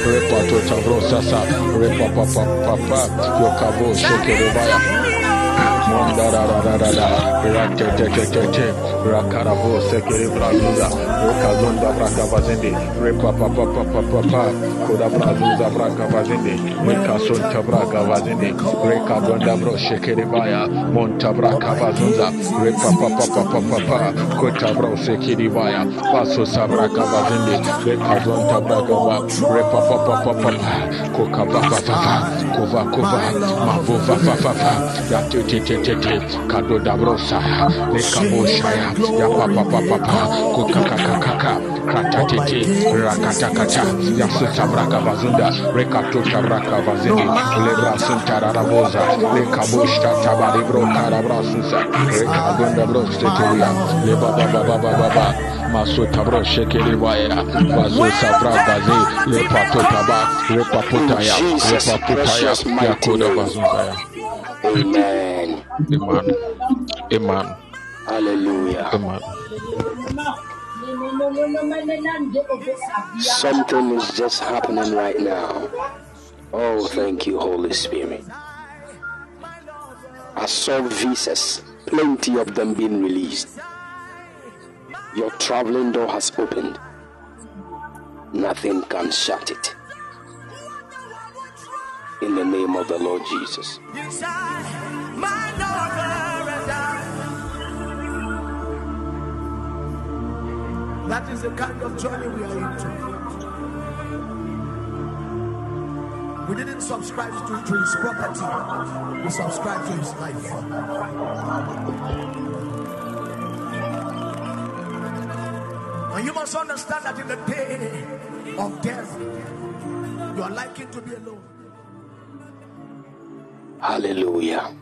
Repa tota vrosa sa Repa pa pa pa pa Yo kabo soke rebaya bra kabazende repato tabro sasa repapa papa yokabo sekere baya Mondarararara, ratetetetete, rakarabo sekere brazuza, rekazonda brakavazende, repapapapapapa, koda brazuza brakavazende, rekasonta brakavazende, rekadonda bro sekere baya, monta brakavazunza, repapapapapapa, kota bro baya, paso sabrakavazende, rekazonta brakava, repapapapapa, kokavavavava, kova kova, mavovavavava, yatetetetete, kado dabrosa, lekaboshaya, ya papa papa kokakakakaka, kratatete, rakatakata, ya suta braka vazunda, rekato tabraka vazindi, lebra suntararaboza, lekaboshta tabari bro karabrasusa, rekadunda bro steteria, lebabababababa, maso tabro shekere waya, vazo sabra gaze, lepato taba, repaputaya, repaputaya, precious mighty yakoda name. vazunzaya. Amen. Amen. Amen. Hallelujah. Amen. Something is just happening right now. Oh, thank you, Holy Spirit. I saw visas, plenty of them being released. Your traveling door has opened. Nothing can shut it. In the name of the Lord Jesus. That is the kind of journey we are into. We didn't subscribe to, to his property, we subscribe to his life. And you must understand that in the day of death, you are likely to be alone. Hallelujah.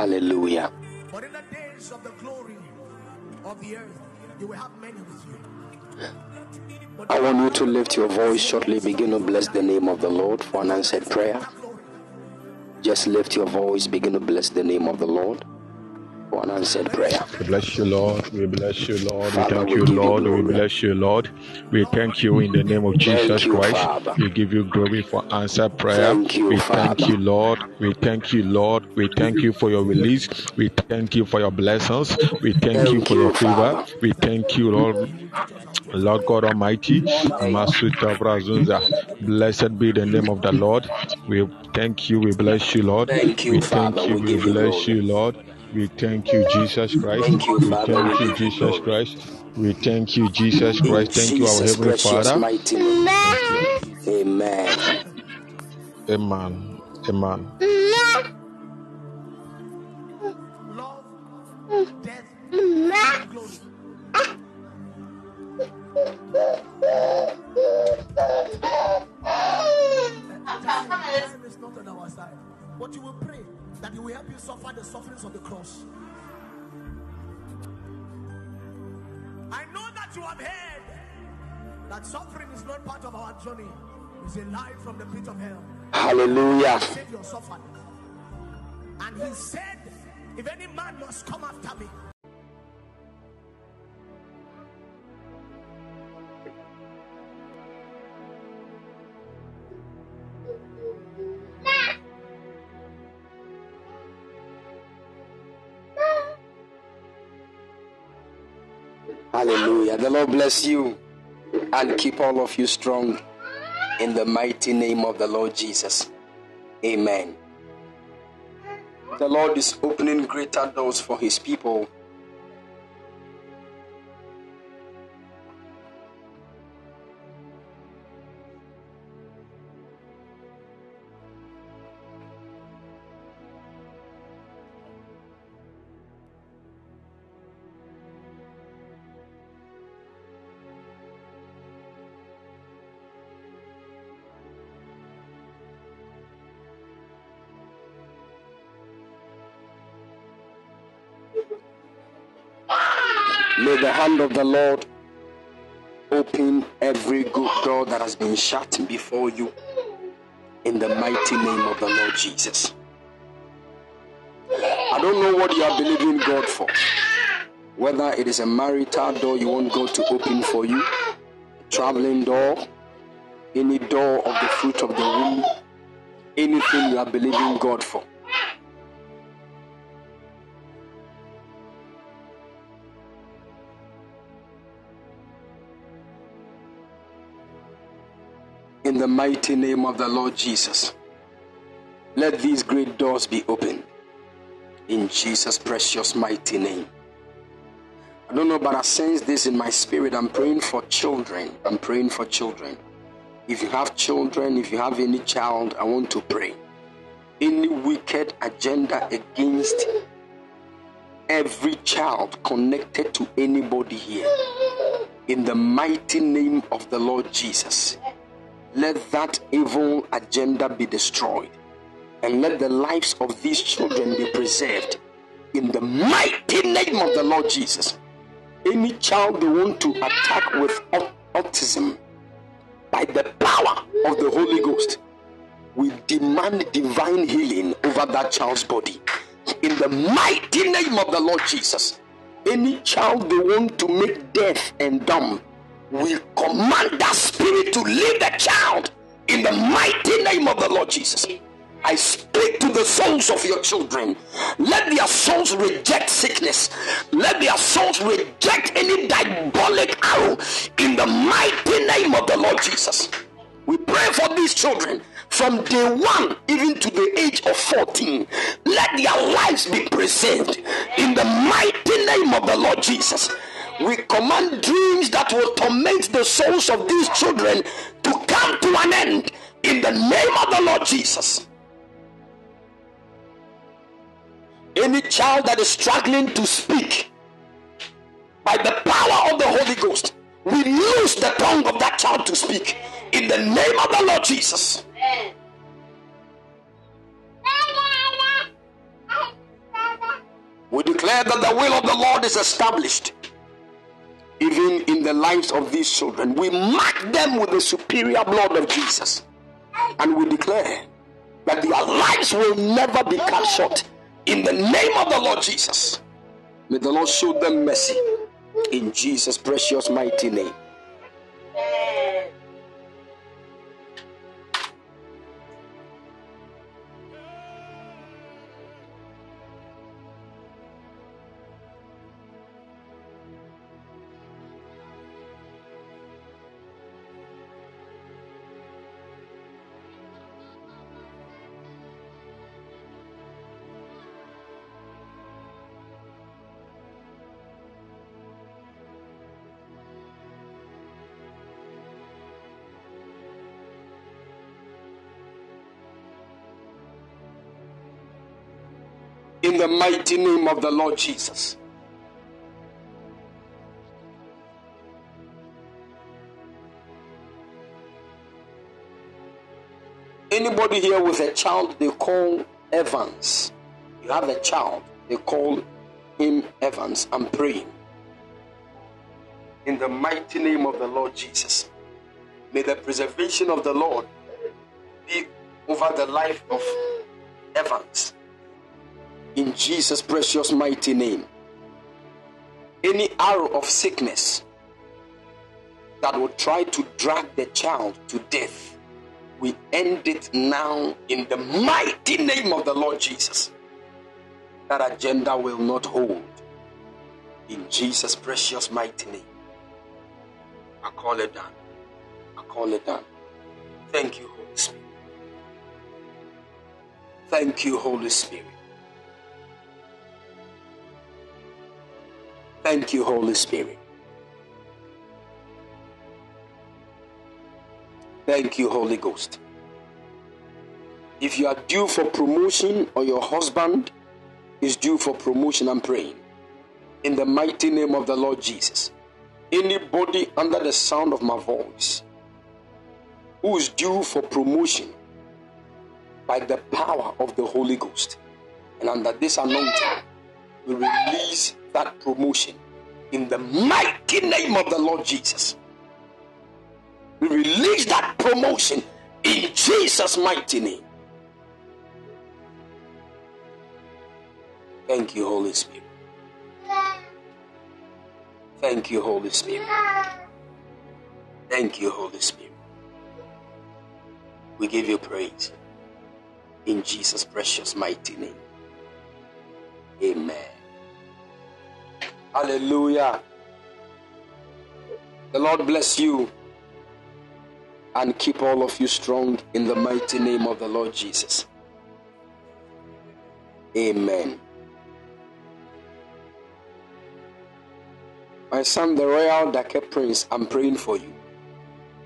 Hallelujah. But in the days of the glory of the earth, you will have many with you. But I want you to lift your voice shortly. Begin to bless the name of the Lord for an answered prayer. Just lift your voice. Begin to bless the name of the Lord an answered prayer. We bless you, Lord. We bless you, Lord. We thank you, give you Lord. We bless you, Lord. We thank you in the name of Jesus you, Christ. Father. We give you glory for answer prayer. Thank you, we thank you, Lord. We thank you, Lord. We thank you for your release. We thank you for your blessings. We thank, you for you, your favor. We thank you, Lord. Lord God Almighty, Masuta Brazunza. Blessed be the name of the Lord. We thank you. We bless you, Lord. Thank you, we Father. thank you. We We bless you, Lord. We thank you, Jesus Christ. Thank you, We thank you, Jesus. Christ. We thank you, Jesus Christ. Thank you, our Heavenly Father. mighty name. Amen. Amen. Amen. love, death, and glory. Time, time is not on our side. But you will pray that He will help you suffer the sufferings of the cross. I know that you have heard that suffering is not part of our journey. It's a lie from the pit of hell. Hallelujah. Savior suffered. And he said, If any man must come after me, Hallelujah. The Lord bless you and keep all of you strong in the mighty name of the Lord Jesus. Amen. The Lord is opening greater doors for his people. The Lord open every good door that has been shut before you in the mighty name of the Lord Jesus. I don't know what you are believing God for. Whether it is a marital door you want God to open for you, traveling door, any door of the fruit of the womb, anything you are believing God for. The mighty name of the Lord Jesus. Let these great doors be opened in Jesus' precious mighty name. I don't know, but I sense this in my spirit. I'm praying for children. I'm praying for children. If you have children, if you have any child, I want to pray. Any wicked agenda against every child connected to anybody here, in the mighty name of the Lord Jesus let that evil agenda be destroyed and let the lives of these children be preserved in the mighty name of the Lord Jesus. Any child they want to attack with autism by the power of the Holy Ghost, we demand divine healing over that child's body in the mighty name of the Lord Jesus. Any child they want to make deaf and dumb, we command that spirit to leave the child in the mighty name of the Lord Jesus. I speak to the souls of your children. Let their souls reject sickness. Let their souls reject any diabolic arrow in the mighty name of the Lord Jesus. We pray for these children from day one even to the age of 14. Let their lives be preserved in the mighty name of the Lord Jesus. We command dreams that will torment the souls of these children to come to an end in the name of the Lord Jesus. Any child that is struggling to speak by the power of the Holy Ghost, We lose the tongue of that child to speak in the name of the Lord Jesus. We declare that the will of the Lord is established even in the lives of these children. We mark them with the superior blood of Jesus. And we declare that their lives will never be cut short in the name of the Lord Jesus. May the Lord show them mercy in Jesus' precious mighty name. In the mighty name of the Lord Jesus. Anybody here with a child they call Evans? You have a child, they call him Evans. I'm praying. In the mighty name of the Lord Jesus. May the preservation of the Lord be over the life of Evans in Jesus' precious mighty name. Any arrow of sickness that will try to drag the child to death, we end it now in the mighty name of the Lord Jesus. That agenda will not hold. In Jesus' precious mighty name. I call it done. I call it done. Thank you, Holy Spirit. Thank you, Holy Spirit. Thank you, Holy Spirit. Thank you, Holy Ghost. If you are due for promotion or your husband is due for promotion, I'm praying in the mighty name of the Lord Jesus. Anybody under the sound of my voice who is due for promotion by the power of the Holy Ghost and under this anointing, we release that promotion in the mighty name of the Lord Jesus. We release that promotion in Jesus' mighty name. Thank you, Holy Spirit. Thank you, Holy Spirit. Thank you, Holy Spirit. We give you praise in Jesus' precious mighty name. Amen. Hallelujah. The Lord bless you and keep all of you strong in the mighty name of the Lord Jesus. Amen. My son, the royal Dake Prince, I'm praying for you.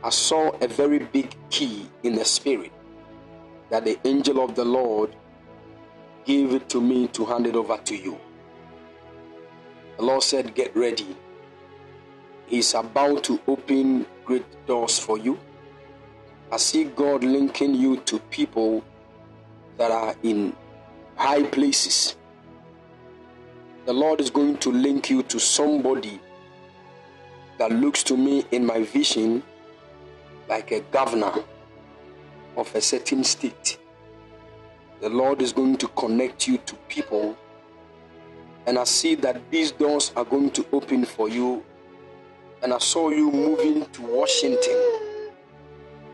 I saw a very big key in the spirit that the angel of the Lord gave it to me to hand it over to you. The Lord said, Get ready. He's about to open great doors for you. I see God linking you to people that are in high places. The Lord is going to link you to somebody that looks to me in my vision like a governor of a certain state. The Lord is going to connect you to people and I see that these doors are going to open for you. And I saw you moving to Washington.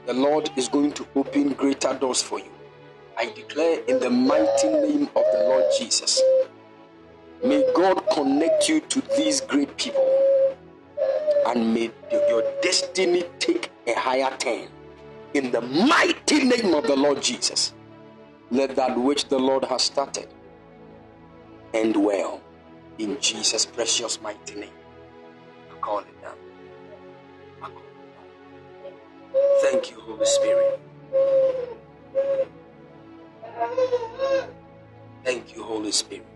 The Lord is going to open greater doors for you. I declare in the mighty name of the Lord Jesus. May God connect you to these great people and may your destiny take a higher turn. In the mighty name of the Lord Jesus, let that which the Lord has started end well. In Jesus' precious mighty name. I call it now. Thank you, Holy Spirit. Thank you, Holy Spirit.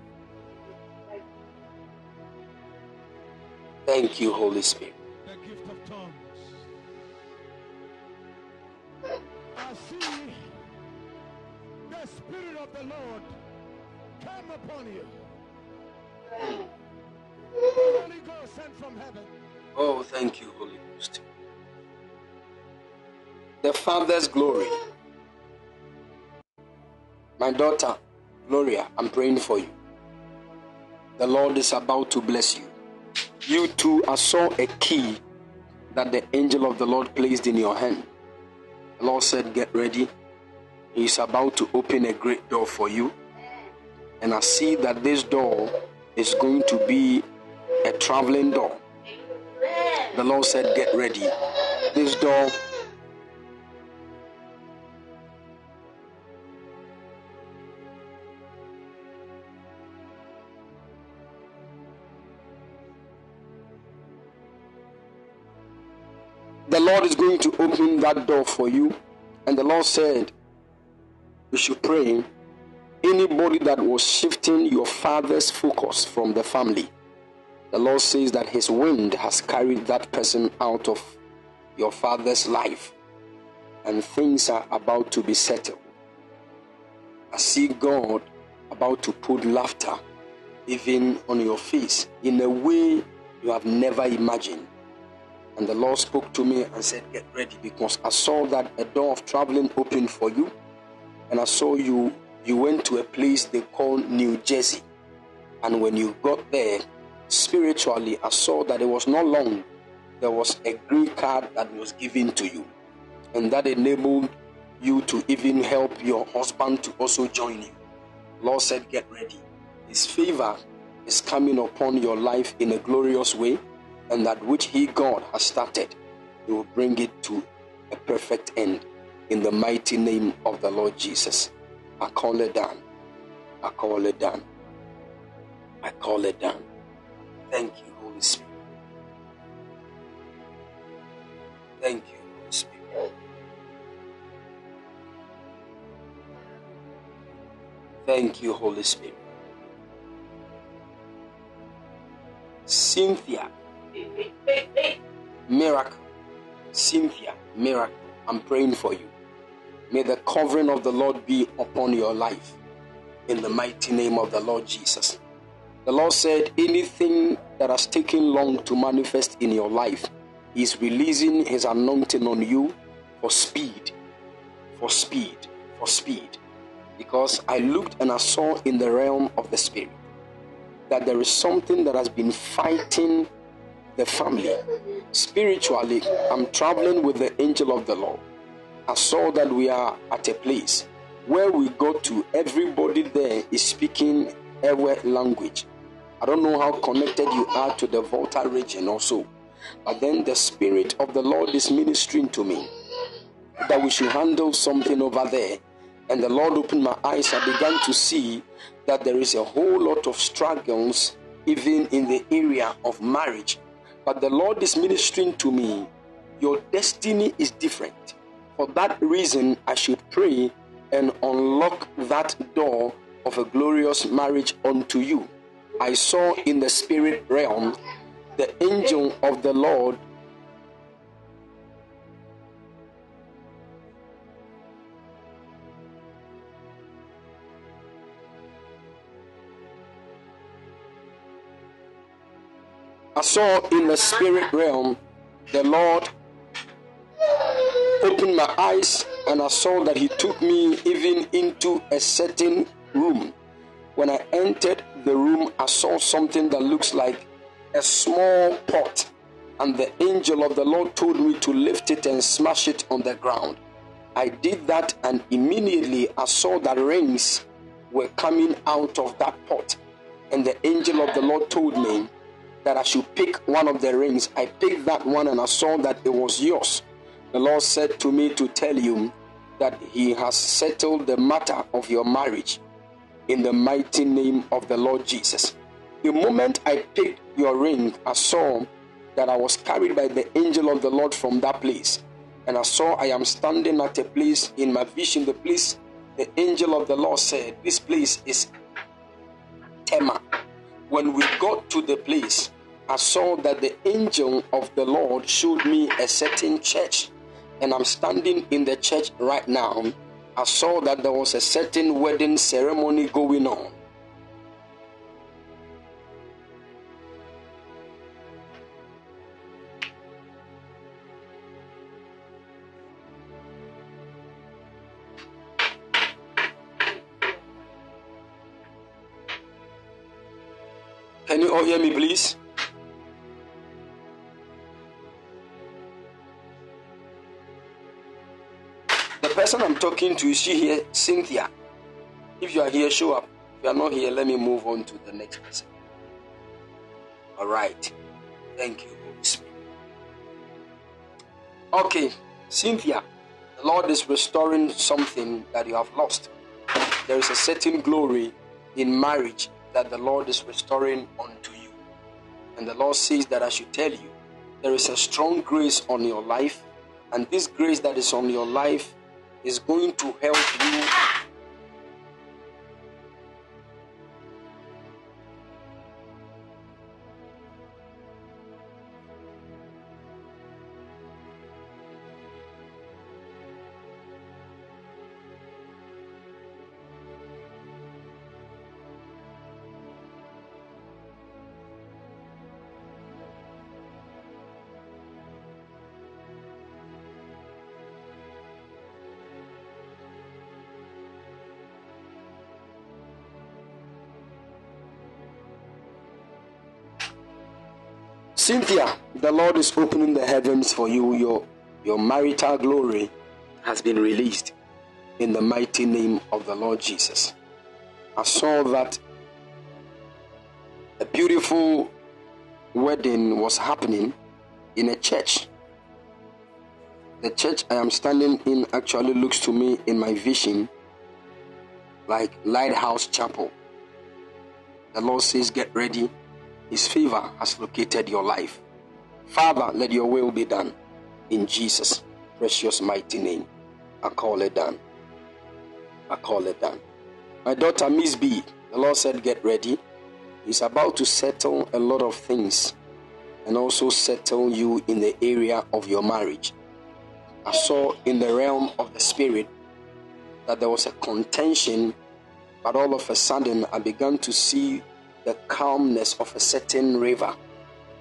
Thank you, Holy Spirit. The gift of tongues. I see the Spirit of the Lord come upon you. Oh, thank you, Holy Ghost. The Father's glory. My daughter, Gloria, I'm praying for you. The Lord is about to bless you. You too, I saw a key that the angel of the Lord placed in your hand. The Lord said, Get ready. He's about to open a great door for you. And I see that this door is going to be a traveling door. The Lord said, Get ready. This door the Lord is going to open that door for you. And the Lord said, You should pray. Anybody that was shifting your father's focus from the family, the Lord says that His wind has carried that person out of your father's life, and things are about to be settled. I see God about to put laughter even on your face in a way you have never imagined. And the Lord spoke to me and said, Get ready because I saw that a door of traveling opened for you. And I saw you, you went to a place they call New Jersey. And when you got there, spiritually, I saw that it was not long. There was a green card that was given to you. And that enabled you to even help your husband to also join you. Lord said, Get ready. His favor is coming upon your life in a glorious way and that which He, God, has started, He will bring it to a perfect end in the mighty name of the Lord Jesus. I call it down. I call it down. I call it down. Thank you, Holy Spirit. Thank you, Holy Spirit. Thank you, Holy Spirit. Cynthia Miracle. Cynthia, miracle. I'm praying for you. May the covering of the Lord be upon your life in the mighty name of the Lord Jesus. The Lord said, anything that has taken long to manifest in your life, He's releasing His anointing on you for speed, for speed, for speed. Because I looked and I saw in the realm of the Spirit that there is something that has been fighting the family. Spiritually, I'm traveling with the angel of the Lord. I saw that we are at a place where we go to, everybody there is speaking Ewe language. I don't know how connected you are to the Volta region also, but then the Spirit of the Lord is ministering to me that we should handle something over there. And the Lord opened my eyes. I began to see that there is a whole lot of struggles even in the area of marriage but the Lord is ministering to me. Your destiny is different. For that reason, I should pray and unlock that door of a glorious marriage unto you. I saw in the spirit realm the angel of the Lord I saw in the spirit realm the Lord opened my eyes and I saw that He took me even into a certain room. When I entered the room, I saw something that looks like a small pot, and the angel of the Lord told me to lift it and smash it on the ground. I did that, and immediately I saw that rings were coming out of that pot. And the angel of the Lord told me that I should pick one of the rings. I picked that one and I saw that it was yours. The Lord said to me to tell you that He has settled the matter of your marriage in the mighty name of the Lord Jesus. The moment I picked your ring, I saw that I was carried by the angel of the Lord from that place. And I saw I am standing at a place in my vision, the place the angel of the Lord said, This place is Tema. When we got to the place, I saw that the angel of the Lord showed me a certain church. And I'm standing in the church right now, I saw that there was a certain wedding ceremony going on. Talking to is she here, Cynthia. If you are here, show up. If you are not here, let me move on to the next person. All right. Thank you, Holy Spirit. Okay, Cynthia, the Lord is restoring something that you have lost. There is a certain glory in marriage that the Lord is restoring unto you. And the Lord says that I should tell you there is a strong grace on your life, and this grace that is on your life is going to help you. Cynthia, the Lord is opening the heavens for you. Your, your marital glory has been released in the mighty name of the Lord Jesus. I saw that a beautiful wedding was happening in a church. The church I am standing in actually looks to me in my vision like Lighthouse Chapel. The Lord says, Get ready. His favor has located your life. Father, let your will be done. In Jesus' precious mighty name, I call it done. I call it done. My daughter, Miss B, the Lord said, Get ready. He's about to settle a lot of things and also settle you in the area of your marriage. I saw in the realm of the spirit that there was a contention, but all of a sudden I began to see the calmness of a certain river.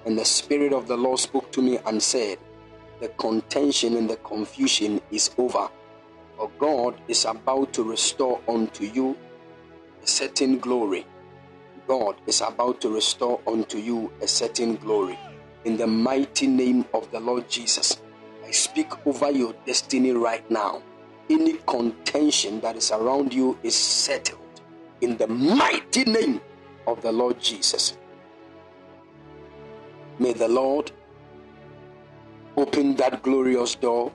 And the Spirit of the Lord spoke to me and said, The contention and the confusion is over. For God is about to restore unto you a certain glory. God is about to restore unto you a certain glory. In the mighty name of the Lord Jesus, I speak over your destiny right now. Any contention that is around you is settled. In the mighty name of the Lord Jesus. May the Lord open that glorious door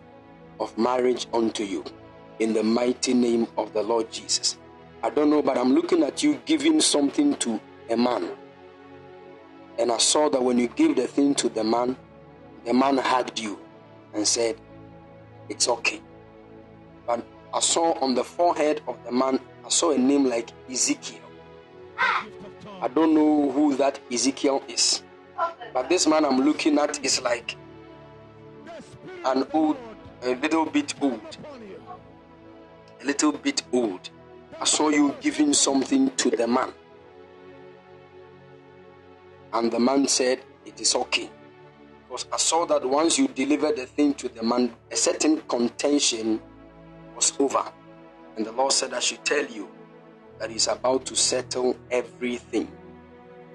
of marriage unto you in the mighty name of the Lord Jesus. I don't know, but I'm looking at you giving something to a man. And I saw that when you gave the thing to the man, the man hugged you and said, It's okay. But I saw on the forehead of the man, I saw a name like Ezekiel. I don't know who that Ezekiel is. But this man I'm looking at is like an old, a little bit old. A little bit old. I saw you giving something to the man. And the man said, It is okay. Because I saw that once you delivered the thing to the man, a certain contention was over. And the Lord said, I should tell you that He's about to settle everything.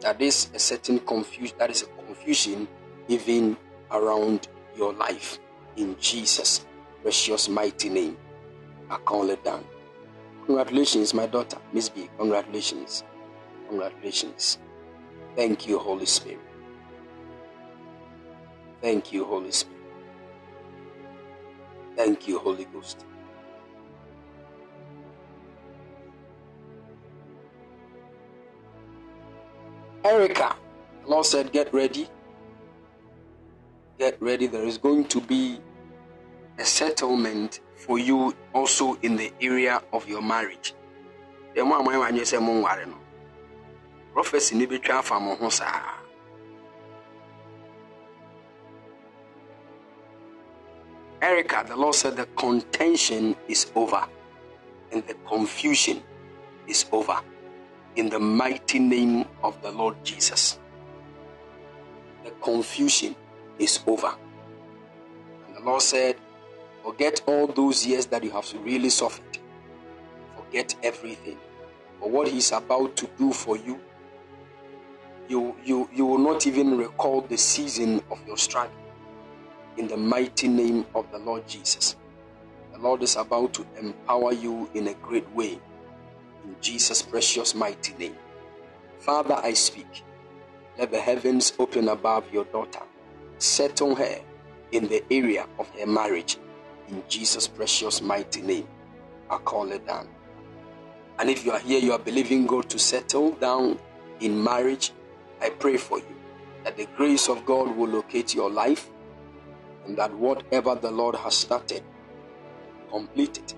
That is a certain confusion, that is a confusion even around your life. In Jesus' precious mighty name, I call it down. Congratulations, my daughter, Miss B. Congratulations. Congratulations. Thank you, Holy Spirit. Thank you, Holy Spirit. Thank you, Holy Ghost. Erica, the Lord said, Get ready. Get ready. There is going to be a settlement for you also in the area of your marriage. Prophecy ni betwa afa mo ho saa. Erica, the Lord said the contention is over and the confusion is over in the mighty name of the Lord Jesus. The confusion is over. And the Lord said, Forget all those years that you have really suffered. Forget everything. For what He's about to do for you, you, you, you will not even recall the season of your struggle. In the mighty name of the Lord Jesus. The Lord is about to empower you in a great way. In Jesus' precious mighty name. Father, I speak. Let the heavens open above your daughter. Settle her in the area of her marriage. In Jesus' precious mighty name. I call it down. And if you are here, you are believing God to settle down in marriage, I pray for you that the grace of God will locate your life and that whatever the Lord has started, complete it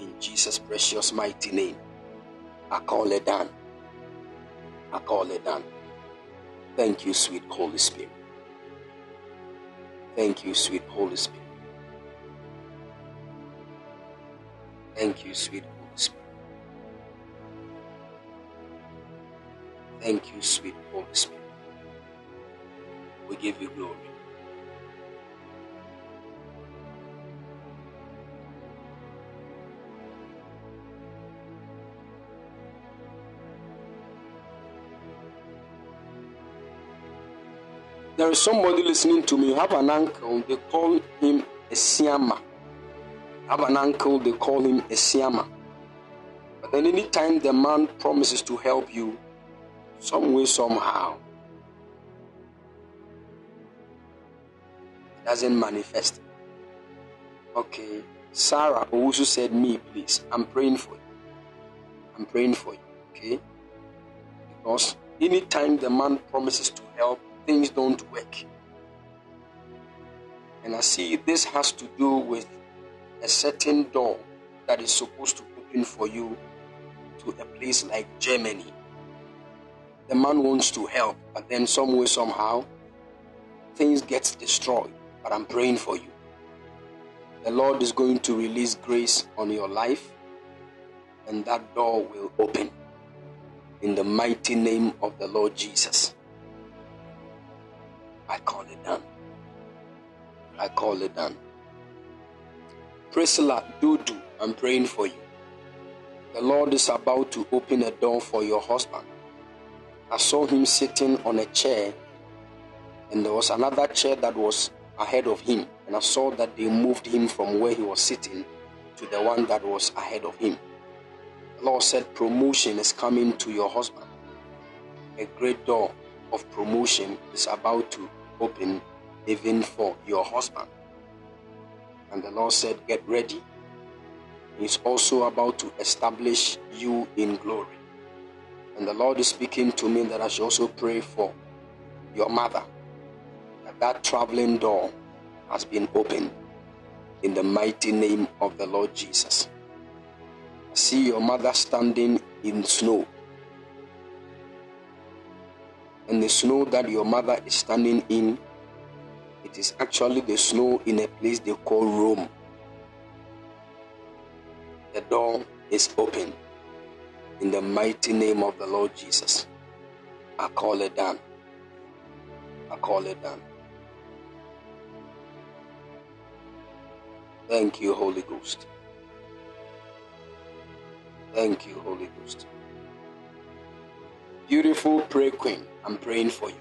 in Jesus' precious mighty name. I call it done. I call it done. Thank you, sweet Holy Spirit. Thank you, sweet Holy Spirit. Thank you, sweet Holy Spirit. Thank you, sweet Holy Spirit. We give you glory. There is somebody listening to me. You have an uncle, they call him a Siama. Have an uncle, they call him a Siama. But then anytime the man promises to help you, some way, somehow, it doesn't manifest. Okay. Sarah also said, Me, please. I'm praying for you. I'm praying for you. Okay? Because anytime the man promises to help, things don't work. And I see this has to do with a certain door that is supposed to open for you to a place like Germany. The man wants to help, but then some way, somehow, things get destroyed. But I'm praying for you. The Lord is going to release grace on your life, and that door will open in the mighty name of the Lord Jesus. I call it done. I call it done. Priscilla Dudu, I'm praying for you. The Lord is about to open a door for your husband. I saw him sitting on a chair, and there was another chair that was ahead of him, and I saw that they moved him from where he was sitting to the one that was ahead of him. The Lord said, Promotion is coming to your husband. A great door of promotion is about to open even for your husband. And the Lord said, Get ready. He's also about to establish you in glory. And the Lord is speaking to me that I should also pray for your mother. That that traveling door has been opened in the mighty name of the Lord Jesus. I see your mother standing in snow. And the snow that your mother is standing in, it is actually the snow in a place they call Rome. The door is open in the mighty name of the Lord Jesus. I call it down. I call it down. Thank you, Holy Ghost. Thank you, Holy Ghost. Beautiful pray queen, I'm praying for you.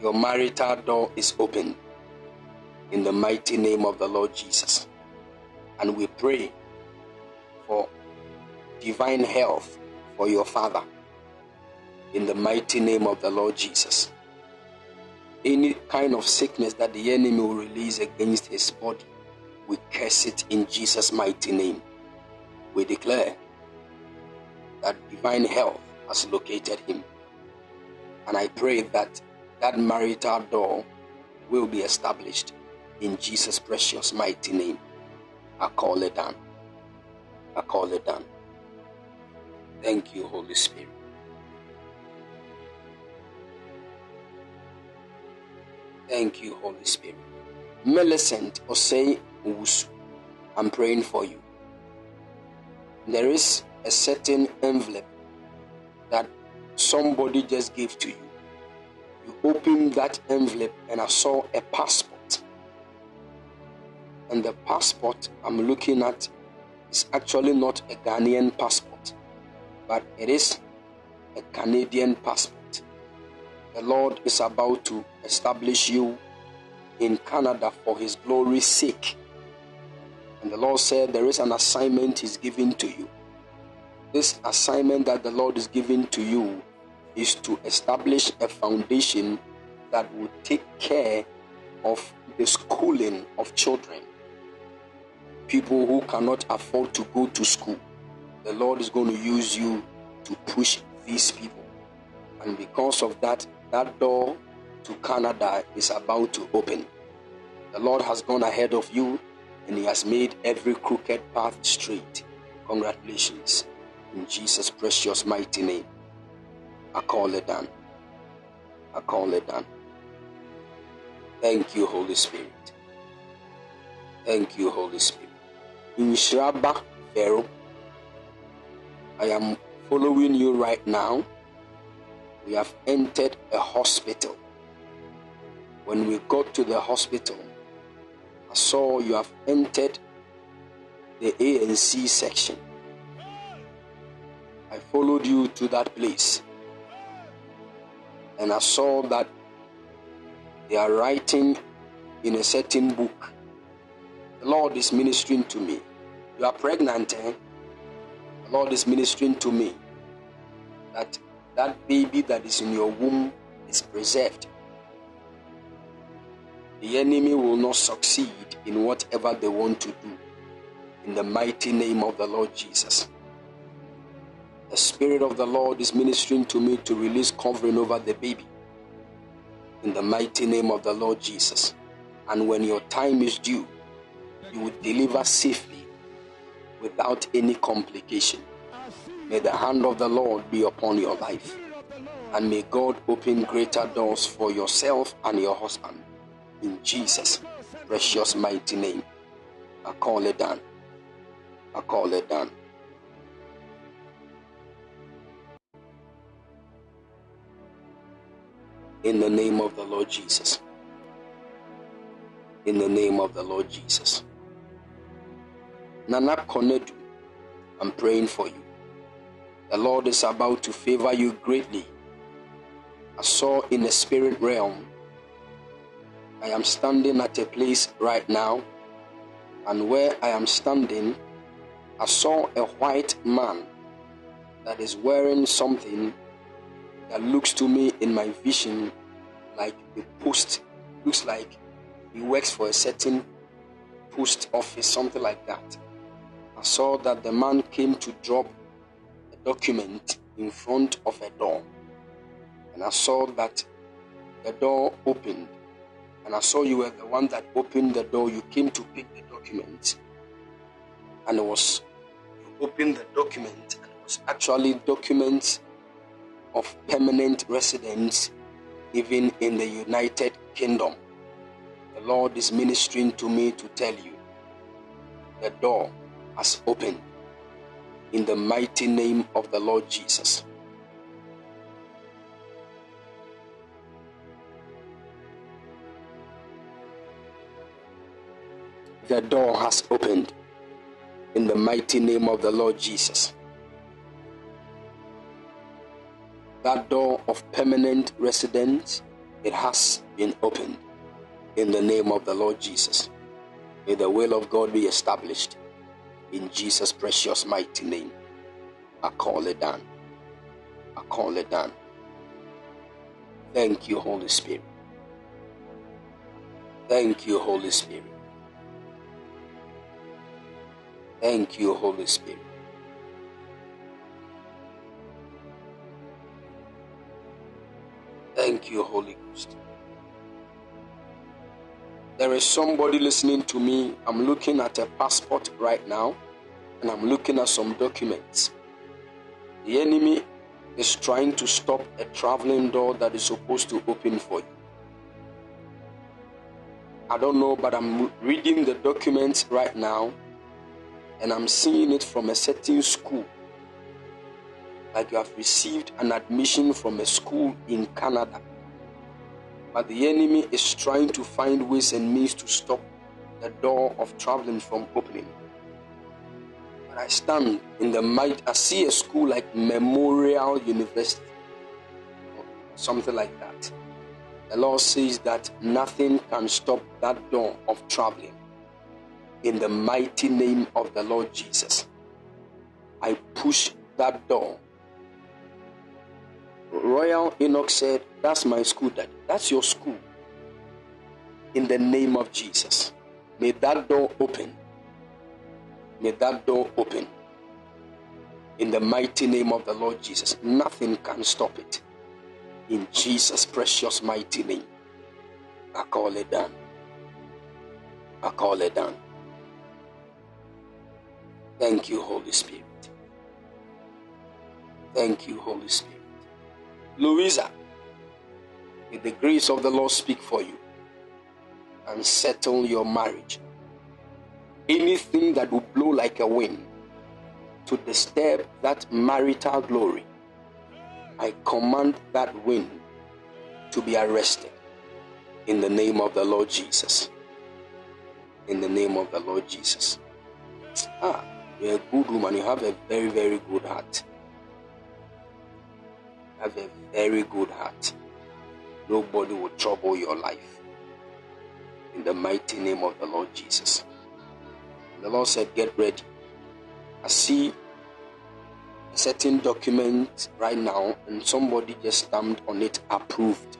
Your marital door is open in the mighty name of the Lord Jesus. And we pray for divine health for your father in the mighty name of the Lord Jesus. Any kind of sickness that the enemy will release against his body, we curse it in Jesus' mighty name. We declare that divine health has located him. And I pray that that marital door will be established in Jesus' precious mighty name. I call it done. I call it done. Thank you, Holy Spirit. Thank you, Holy Spirit. Millicent Osei Owusu, I'm praying for you. There is a certain envelope somebody just gave to you. You opened that envelope and I saw a passport. And the passport I'm looking at is actually not a Ghanaian passport, but it is a Canadian passport. The Lord is about to establish you in Canada for His glory's sake. And the Lord said, There is an assignment He's giving to you. This assignment that the Lord is giving to you is to establish a foundation that will take care of the schooling of children. People who cannot afford to go to school. The Lord is going to use you to push these people. And because of that, that door to Canada is about to open. The Lord has gone ahead of you and He has made every crooked path straight. Congratulations. In Jesus' precious mighty name. I call it done. I call it done. Thank you, Holy Spirit. Thank you, Holy Spirit. In Shraba Pharaoh, I am following you right now. We have entered a hospital. When we got to the hospital, I saw you have entered the ANC section. I followed you to that place and I saw that they are writing in a certain book. The Lord is ministering to me. You are pregnant, eh? The Lord is ministering to me that that baby that is in your womb is preserved. The enemy will not succeed in whatever they want to do. In the mighty name of the Lord Jesus. The Spirit of the Lord is ministering to me to release covering over the baby. In the mighty name of the Lord Jesus. And when your time is due, you will deliver safely without any complication. May the hand of the Lord be upon your life. And may God open greater doors for yourself and your husband. In Jesus' precious mighty name. I call it done. I call it done. In the name of the Lord Jesus. In the name of the Lord Jesus. Nana Konadu, I'm praying for you. The Lord is about to favor you greatly. I saw in the spirit realm. I am standing at a place right now, and where I am standing, I saw a white man that is wearing something that looks to me in my vision like a post, looks like he works for a certain post office, something like that. I saw that the man came to drop a document in front of a door. And I saw that the door opened. And I saw you were the one that opened the door. You came to pick the document. And it was, you opened the document, and it was actually documents of permanent residence even in the United Kingdom. The Lord is ministering to me to tell you the door has opened in the mighty name of the Lord Jesus. The door has opened in the mighty name of the Lord Jesus. That door of permanent residence, it has been opened in the name of the Lord Jesus. May the will of God be established in Jesus' precious mighty name. I call it done. I call it done. Thank you, Holy Spirit. Thank you, Holy Spirit. Thank you, Holy Spirit. Thank you, Holy Ghost. There is somebody listening to me. I'm looking at a passport right now and I'm looking at some documents. The enemy is trying to stop a traveling door that is supposed to open for you. I don't know, but I'm reading the documents right now and I'm seeing it from a certain school. Like you have received an admission from a school in Canada. But the enemy is trying to find ways and means to stop the door of traveling from opening. But I stand in the might, I see a school like Memorial University, or something like that. The Lord says that nothing can stop that door of traveling. In the mighty name of the Lord Jesus, I push that door. Royal Enoch said, That's my school, Daddy. That's your school. In the name of Jesus, may that door open. May that door open. In the mighty name of the Lord Jesus, nothing can stop it. In Jesus' precious mighty name, I call it done. I call it done. Thank you, Holy Spirit. Thank you, Holy Spirit. Louisa, may the grace of the Lord speak for you and settle your marriage. Anything that will blow like a wind to disturb that marital glory, I command that wind to be arrested in the name of the Lord Jesus. In the name of the Lord Jesus. Ah, you're a good woman. You have a very, very good heart. Have a very good heart. Nobody will trouble your life. In the mighty name of the Lord Jesus. The Lord said, Get ready. I see a certain document right now, and somebody just stamped on it approved.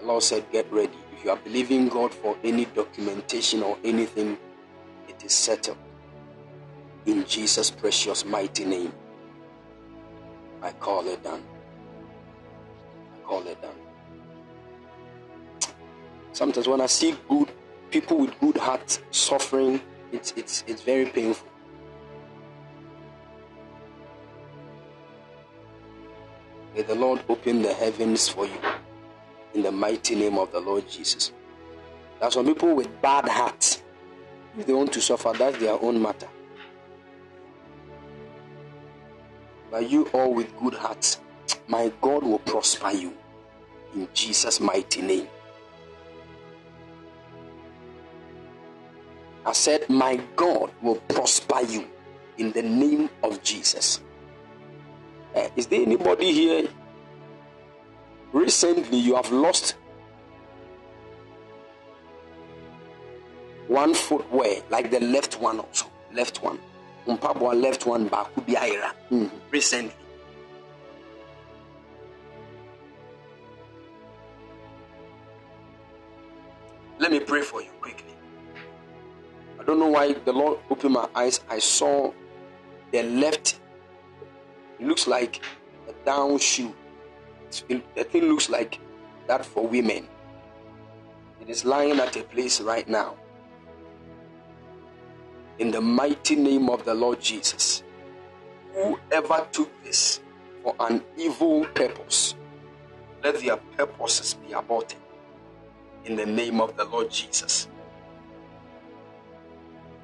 The Lord said, Get ready. If you are believing God for any documentation or anything, it is settled. In Jesus' precious mighty name, I call it done. Call it done. Sometimes when I see good people with good hearts suffering, it's it's it's very painful. May the Lord open the heavens for you in the mighty name of the Lord Jesus. There are some people with bad hearts. If they want to suffer, that's their own matter. But you all with good hearts, my God will prosper you in Jesus' mighty name. I said, My God will prosper you in the name of Jesus. Uh, is there anybody here? Recently, you have lost one footwear, like the left one also. Left one. Mpabwa left one back could be Ira. Mm, recently. Let me pray for you quickly. I don't know why the Lord opened my eyes. I saw the left. It looks like a down shoe. The thing looks like that for women. It is lying at a place right now. In the mighty name of the Lord Jesus, whoever took this for an evil purpose, let their purposes be aborted. In the name of the Lord Jesus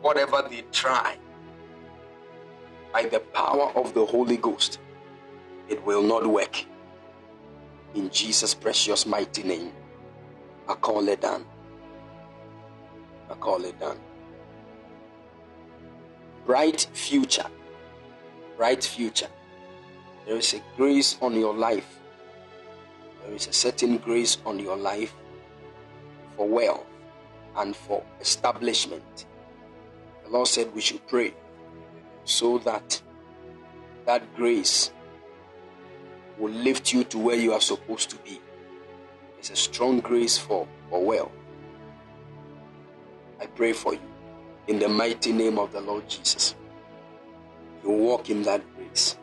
whatever they try, by the power of the Holy Ghost, it will not work. In Jesus' precious mighty name, I call it done. I call it done. Bright future. Bright future. There is a grace on your life. There is a certain grace on your life for wealth and for establishment the Lord said we should pray so that that grace will lift you to where you are supposed to be. It's a strong grace for, for well. I pray for you in the mighty name of the Lord Jesus. You walk in that grace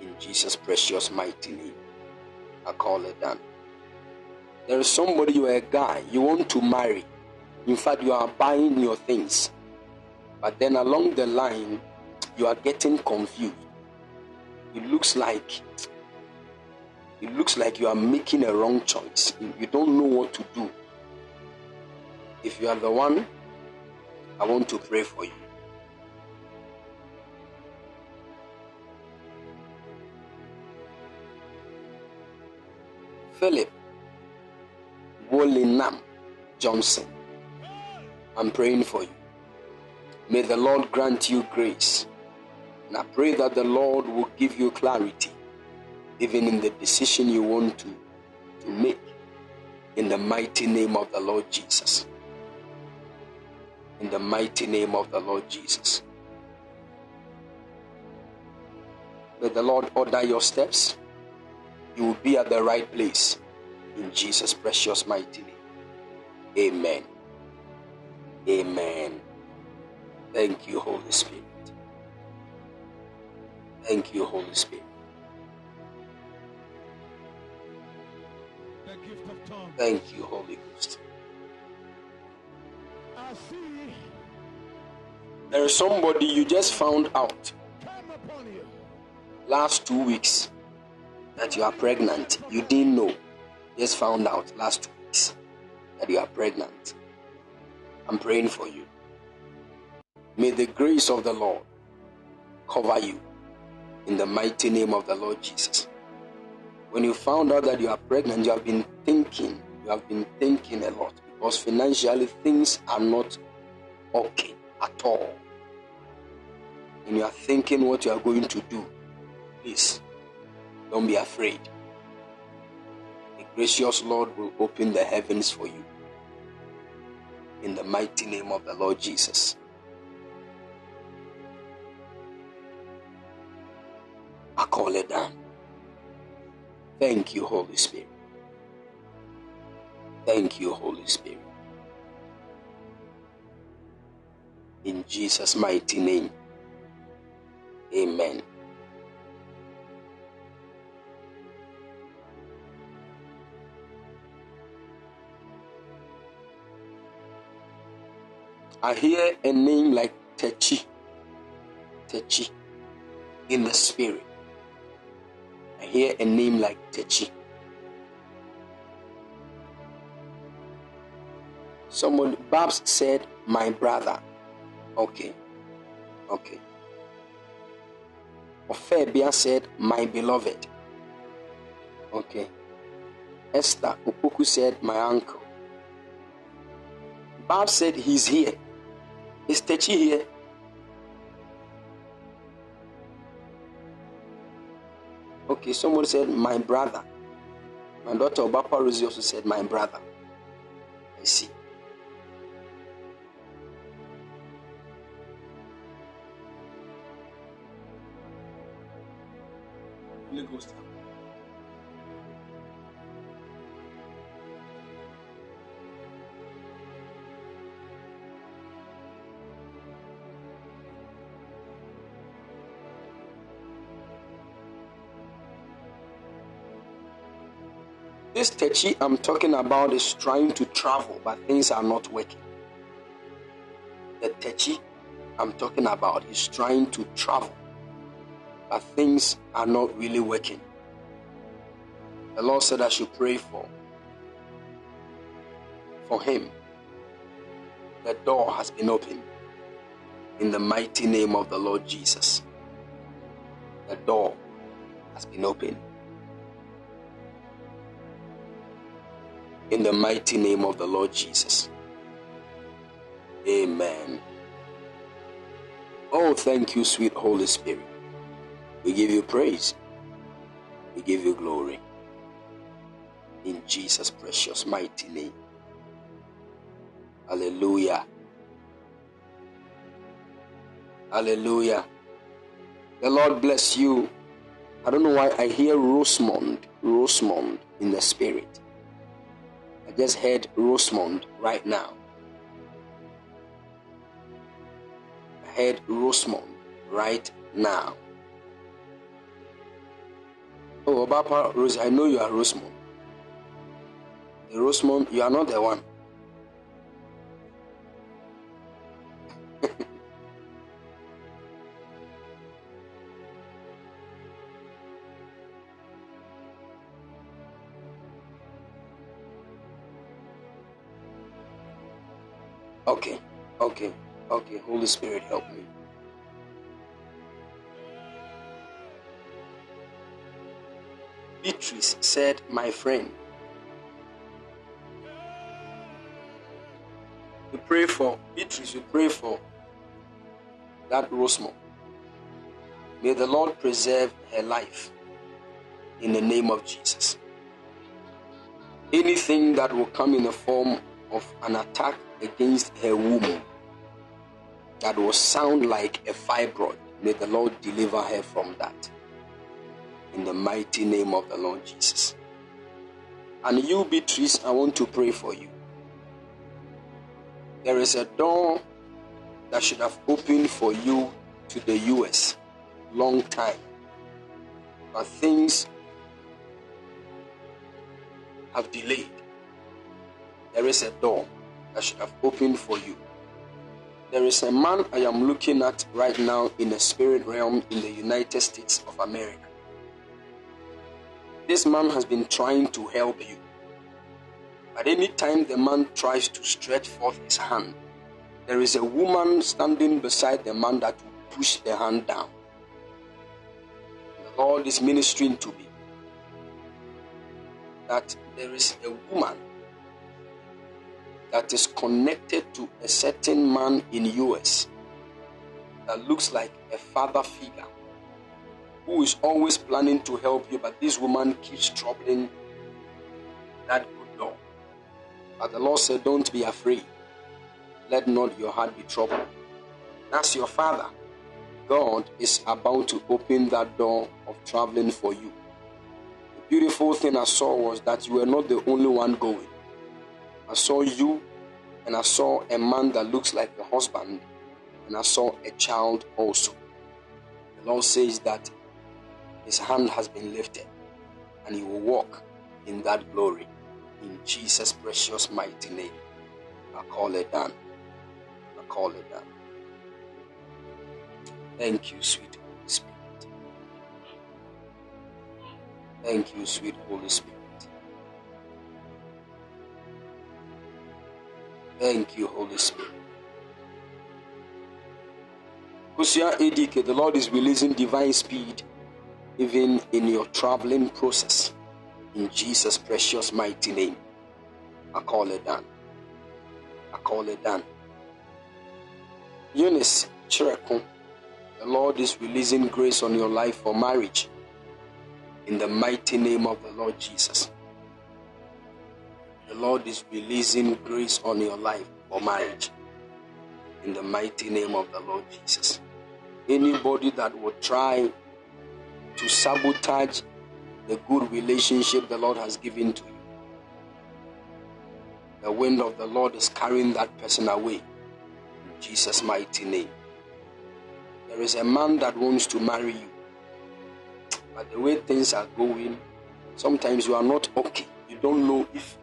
in Jesus' precious mighty name. I call it done. There is somebody, you are a guy, you want to marry. In fact, you are buying your things but then along the line, you are getting confused. It looks like it looks like you are making a wrong choice. You don't know what to do. If you are the one, I want to pray for you. Philip Wolinam Johnson, I'm praying for you. May the Lord grant you grace. And I pray that the Lord will give you clarity, even in the decision you want to, to make, in the mighty name of the Lord Jesus. In the mighty name of the Lord Jesus. May the Lord order your steps. You will be at the right place. In Jesus' precious mighty name. Amen. Amen. Thank you, Holy Spirit. Thank you, Holy Spirit. The gift of tongue. Thank you, Holy Ghost. I see There is somebody you just found out last two weeks that you are pregnant. You didn't know. Just found out last two weeks that you are pregnant. I'm praying for you. May the grace of the Lord cover you in the mighty name of the Lord Jesus. When you found out that you are pregnant, you have been thinking, you have been thinking a lot because financially things are not okay at all. And you are thinking what you are going to do. Please, don't be afraid. Gracious Lord will open the heavens for you. In the mighty name of the Lord Jesus. I call it down. Thank you, Holy Spirit. Thank you, Holy Spirit. In Jesus' mighty name. Amen. I hear a name like Techi. Techi. In the spirit. I hear a name like Techi. Someone, Babs said, My brother. Okay. Okay. Ophebia said, My beloved. Okay. Esther Opoku said, My uncle. Bob said, He's here. Is Techi here? Okay, someone said, My brother. My daughter Obapa Rosie also said, My brother. I see. Ghost. This Techi I'm talking about is trying to travel, but things are not working. The Techi I'm talking about is trying to travel, but things are not really working. The Lord said I should pray for for him. The door has been opened in the mighty name of the Lord Jesus. The door has been opened. In the mighty name of the Lord Jesus. Amen. Oh, thank you, sweet Holy Spirit. We give you praise. We give you glory. In Jesus' precious mighty name. Hallelujah. Hallelujah. The Lord bless you. I don't know why I hear Rosemond, Rosemond in the spirit. Just heard Rosemond right now. I heard Rosemond right now. Oh, Obapa Rose, I know you are Rosemond. The Rosemond, you are not the one. Okay, okay, okay. Holy Spirit, help me. Beatrice said, My friend, we pray for Beatrice, we pray for that Rosemond. May the Lord preserve her life in the name of Jesus. Anything that will come in the form of an attack against her womb that will sound like a fibroid, may the Lord deliver her from that. In the mighty name of the Lord Jesus. And you, Beatrice, I want to pray for you. There is a door that should have opened for you to the US long time. But things have delayed. There is a door that should have opened for you. There is a man I am looking at right now in the spirit realm in the United States of America. This man has been trying to help you. But any time the man tries to stretch forth his hand, there is a woman standing beside the man that will push the hand down. The Lord is ministering to me that there is a woman that is connected to a certain man in US that looks like a father figure who is always planning to help you, but this woman keeps troubling that good door. But the Lord said, Don't be afraid. Let not your heart be troubled. That's your father. God is about to open that door of traveling for you. The beautiful thing I saw was that you were not the only one going. I saw you and I saw a man that looks like a husband and I saw a child also. The Lord says that his hand has been lifted and he will walk in that glory. In Jesus' precious mighty name, I call it done. I call it done. Thank you, sweet Holy Spirit. Thank you, sweet Holy Spirit. Thank you, Holy Spirit. Kusia ADK, the Lord is releasing divine speed even in your traveling process. In Jesus' precious mighty name, I call it done. I call it done. Eunice Chireko, the Lord is releasing grace on your life for marriage. In the mighty name of the Lord Jesus. Lord is releasing grace on your life for marriage. In the mighty name of the Lord Jesus. Anybody that will try to sabotage the good relationship the Lord has given to you, the wind of the Lord is carrying that person away. In Jesus' mighty name. There is a man that wants to marry you, but the way things are going, sometimes you are not okay. You don't know if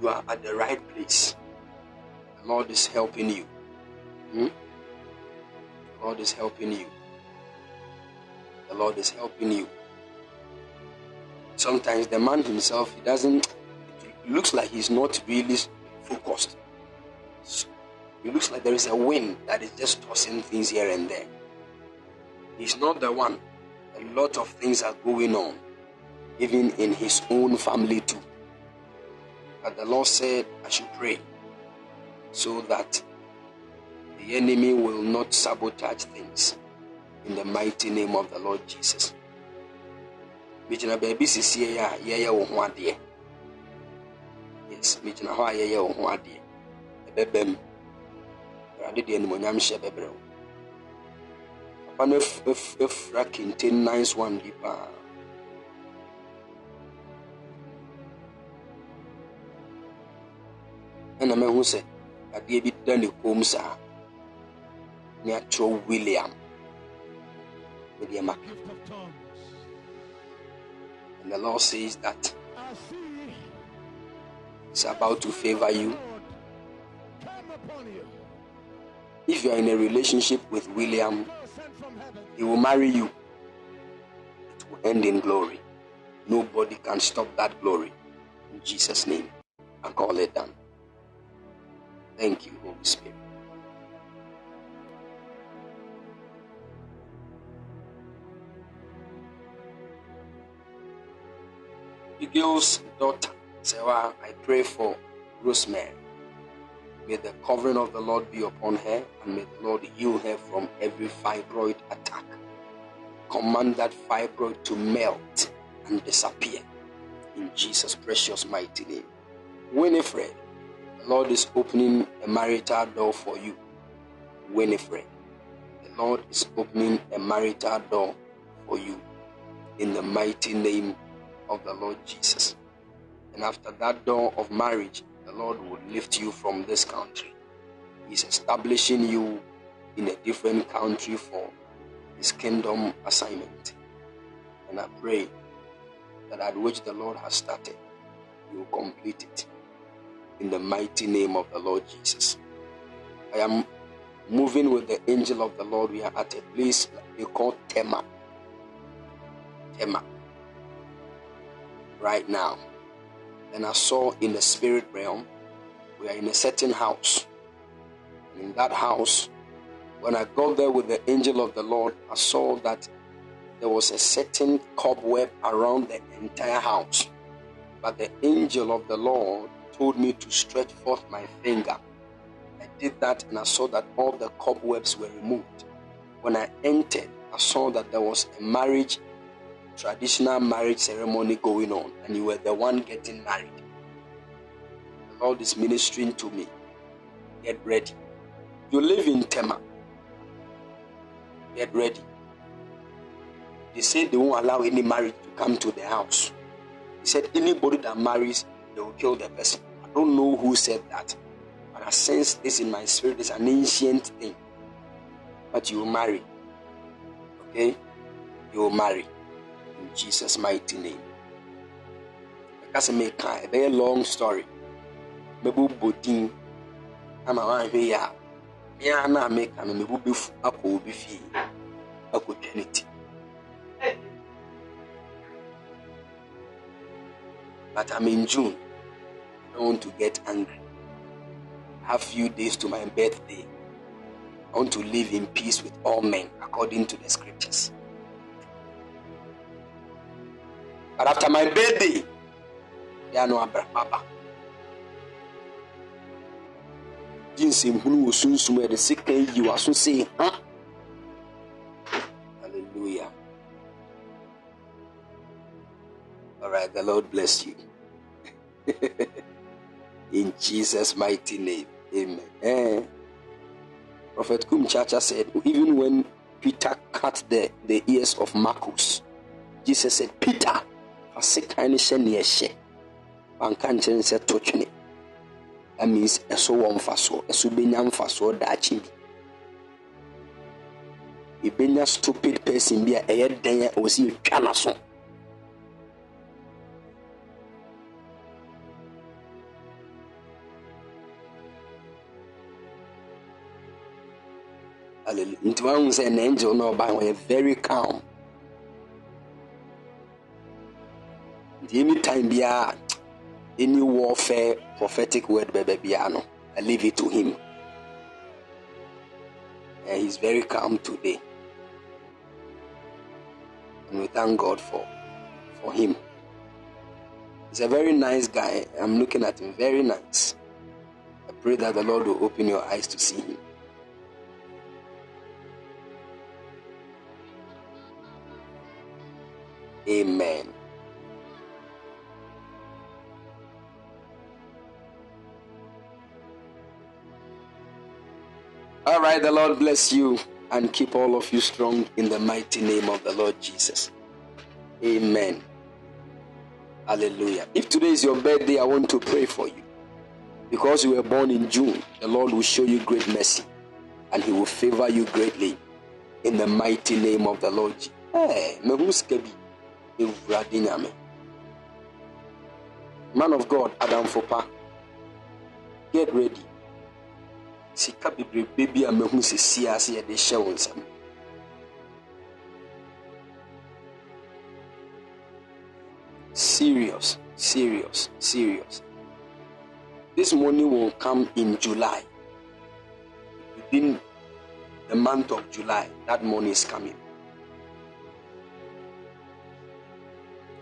you are at the right place. The Lord is helping you. Hmm? The Lord is helping you. The Lord is helping you. Sometimes the man himself, he doesn't, it looks like he's not really focused. It looks like there is a wind that is just tossing things here and there. He's not the one. A lot of things are going on, even in his own family too. But the Lord said, I should pray so that the enemy will not sabotage things in the mighty name of the Lord Jesus. Yes, mijina hɔ a yɛyɛ wo one. Ɛna mahu sɛ adeɛ bi da ne kɔn mu saa. Ne akyerɛw william. Mede ma Gift of tongues. and the lord says that it's about to favor you. Lord come upon you. if you are in a relationship with william God sent from heaven. he will marry you. It will end in glory. Nobody can stop that glory. In jesus name and call it done Thank you, Holy Spirit. Abigail's daughter, Sarah, I pray for Rosemary. May the covering of the Lord be upon her, and may the Lord heal her from every fibroid attack. Command that fibroid to melt and disappear in Jesus' precious mighty name. Winifred, Lord is opening a marital door for you. Winifred, the Lord is opening a marital door for you in the mighty name of the Lord Jesus. And after that door of marriage, the Lord will lift you from this country. He's establishing you in a different country for His kingdom assignment. And I pray that at which the Lord has started, you will complete it in the mighty name of the Lord Jesus. I am moving with the angel of the Lord. We are at a place they call Tema. Tema. Right now. And I saw in the spirit realm, we are in a certain house. And in that house, when I got there with the angel of the Lord, I saw that there was a certain cobweb around the entire house. But the angel of the Lord told me to stretch forth my finger. I did that and I saw that all the cobwebs were removed. When I entered, I saw that there was a marriage, traditional marriage ceremony going on, and you were the one getting married. The Lord is ministering to me. Get ready. You live in Tema. Get ready. They said they won't allow any marriage to come to the house. He said anybody that marries, they will kill the person. Don't know who said that, but I sense this in my spirit. It's an ancient thing. But you will marry. Okay? You will marry. In Jesus' mighty name. Because I make a very long story. Mebu bodin ama wanhwɛ yi a mmea na meka no mebu bɛfu akɔ obi akɔtwa ne ti but I'm in June. Want to get angry. I have few days to my birthday. I want to live in peace with all men according to the scriptures. But after my birthday, there are no Papa. Jinsim hunu wo sunsum ɛde sika yi wa so say, huh? Hallelujah. All right, the Lord bless you. In Jesus' mighty name, amen. Eh. Prophet Kumchacha said, even when Peter cut the, the ears of Marcus, Jesus said, Peter, wanka nkyerɛ sɛ to twene that means ɛso wɔ mfasoɔ ɛso bɛnya mfasoɔ daakye bi ebɛnya stupid person bi a ɛyɛ dɛn a ɛwɔ sɛ yɛtwa n'aso Hallelujah. Nti wahu sɛ angel na ɔba wɔyɛ very calm. Nti anytime biara any warfare prophetic word bɛbɛ biara no, I leave it to him. And he's very calm today. And we thank God for for him. He's a very nice guy. I'm looking at him, very nice. I pray that the Lord will open your eyes to see him. Amen. All right, the Lord bless you and keep all of you strong in the mighty name of the Lord Jesus. Amen. Hallelujah. If today is your birthday, I want to pray for you. Because you were born in June, the Lord will show you great mercy and He will favor you greatly in the mighty name of the Lord. Hey, eh, sika Nyame. Man of God, Adam Fopa, get ready. Sika bebrebe bi a mehu sisi ase yɛde hyɛ wo nsam. Serious, serious, serious. This money will come in July. Within the month of July, that money is coming.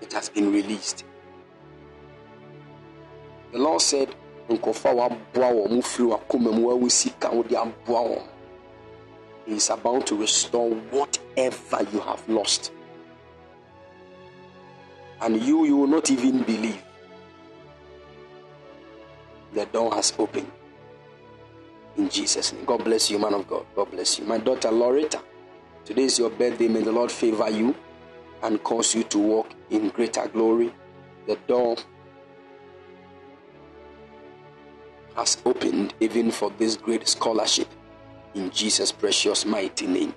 It has been released. The Lord said, wɔn he is about to restore whatever you have lost. And you you will not even believe. The door has opened. In jesus name. God bless you man of god. God bless you. My daughter loretta today is your birthday. May the lord favor you and cause you to walk in greater glory the door has opened even for this great scholarship in Jesus' precious mighty name.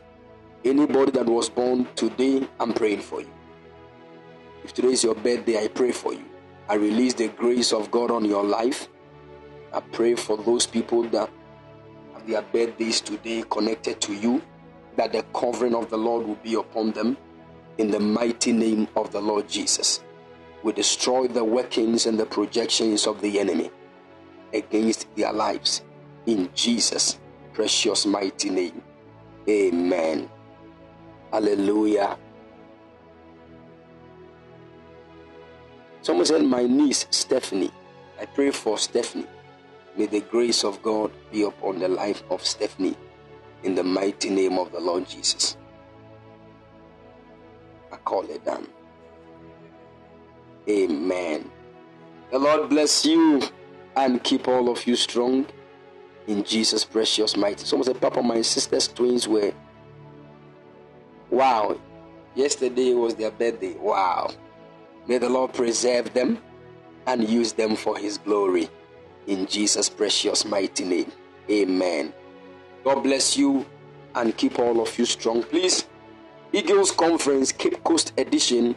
Anybody that was born today, I'm praying for you. If today is your birthday, I pray for you. I release the grace of God on your life. I pray for those people that have their birthdays today connected to you, that the covering of the Lord will be upon them in the mighty name of the Lord Jesus. We destroy the workings and the projections of the enemy against their lives. In Jesus' precious mighty name. Amen. Hallelujah. Someone said, My niece Stephanie. I pray for Stephanie. May the grace of God be upon the life of Stephanie in the mighty name of the Lord Jesus. I call it down. Amen. The Lord bless you and keep all of you strong in Jesus' precious mighty. Someone said, Papa, my sister's twins were. Wow. Yesterday was their birthday. Wow. May the Lord preserve them and use them for His glory. In Jesus' precious mighty name. Amen. God bless you and keep all of you strong. Please, Eagles Conference Cape Coast Edition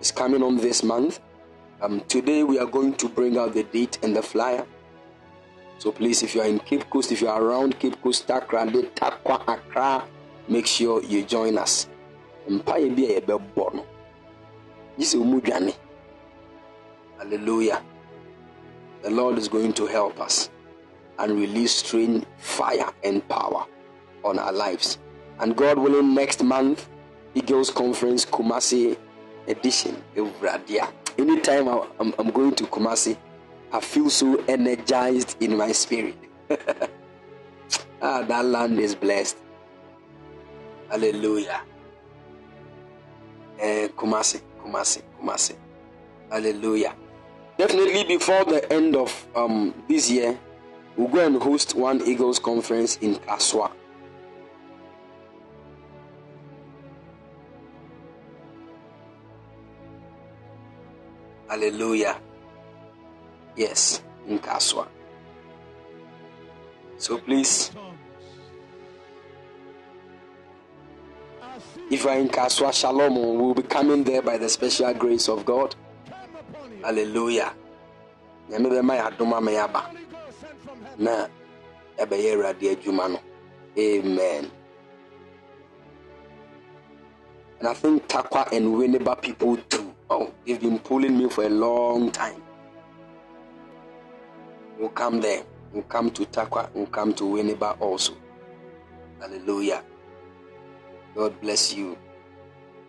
is coming on this month. Um, today we are going to bring out the date and the flyer. So please, if you are in Cape Coast, if you are around Cape Coast, Takoradi, Tarkwa, Accra, make sure you join us. A sɛ ɔmu dwane hallelujah the lord is going to help us and release strange fire and power on our lives and god willing next month eagles conference kumasi edition anytime I'm, I'm going to kumasi i feel so energized in my spirit ah that land is blessed hallelujah Eh, Kumasi, Kumasi, Kumasi. Hallelujah. Definitely before the end of um, this year, we'll go and host one Eagles conference in Kasoa. Hallelujah. Yes, in Kasoa. So please, if you are in Kasoa Shalom, we'll be coming there by the special grace of God. Hallelujah. Nyame bɛma yɛ adom ama adwuma no amen and i think tarkwa and winneba people too oh they've been pulling me for a long time. We'll come there. We'll come to tarkwa. We'll come to winneba also. Hallelujah. God bless you.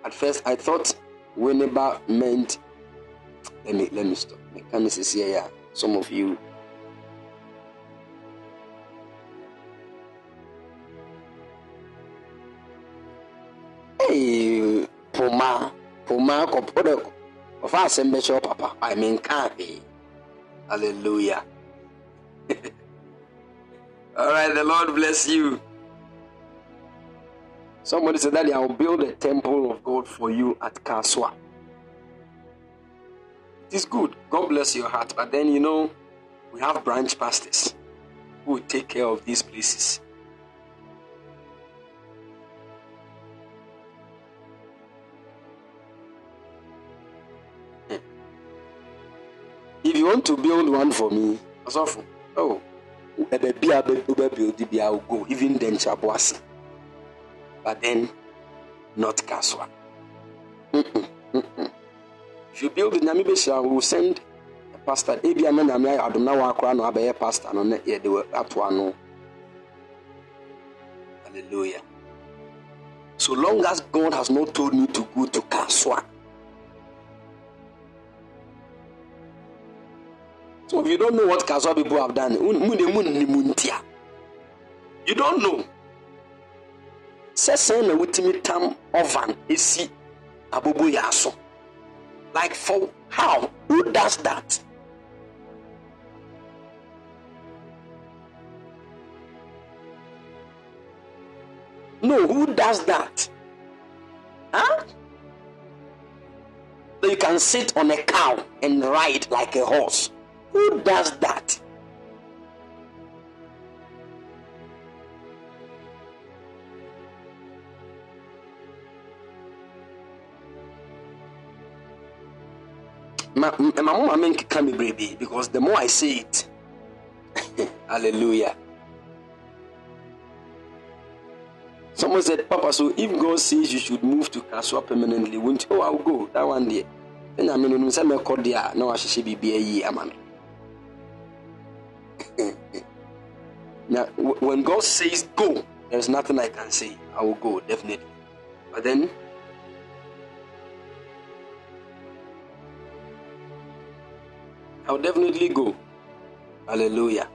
At first i thought winneba meant let me let me stop. See here? Some of you. Hey, Puma, Kopodo, of us and Bishop Papa. I mean, can't be. Hallelujah. All right, the Lord bless you. Somebody said that I will build a temple of God for you at Kasoa. It is good. God bless your heart. But then, you know, we have branch pastors who take care of these places. If you want to build one for me, Asafo, oh, ɛbɛbi a wobɛ build bi a go, even then Chaboasi. But then, not Kasoa. If you build it, Nyame Beshira will send a pastor ama nyame ayɛ adom na wakora na wabɛyɛ pastor no na yɛde wo ato ano hallelujah so long as god has not told me to go to kasoa so if you don't know what kasoa people have done you don't know. Sɛ sɛn na wotumi tam ovan esi abobo yɛ aso like for how? Who does that? No who does that? Huh? You can sit on a cow and ride like a horse who does that? Ma ma mo ma menkeka baby because the more i see it hallelujah. Someone said papa so if god says you should move to kasoa permanently won't you? Oh i'll go. That one there. Ɛna me no nim sɛ mɛkɔ deɛ a na wahyehyɛ biribia yie ama now when god says go there's nothing i can say. I will go definitely. But then I'll definitely go. Hallelujah.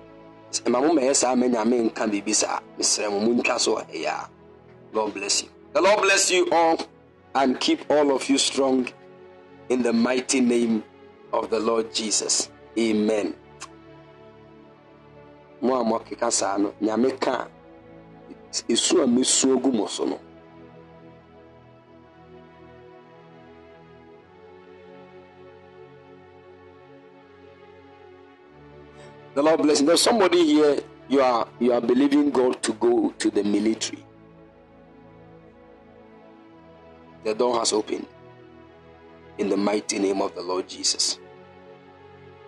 Ma mo mɛyɛ saa ma nyame nka biribi saa. Mesrɛ mo montwa so ɛyɛ a god bless you. The lord bless you all and keep all of you strong in the mighty name of the lord jesus. Amen mo a moakeka saa no nyame ka a ɛsu a mɛsu agu mo so no The Lord bless you. There's somebody here. You are you are believing God to go to the military. The door has opened. In the mighty name of the Lord Jesus.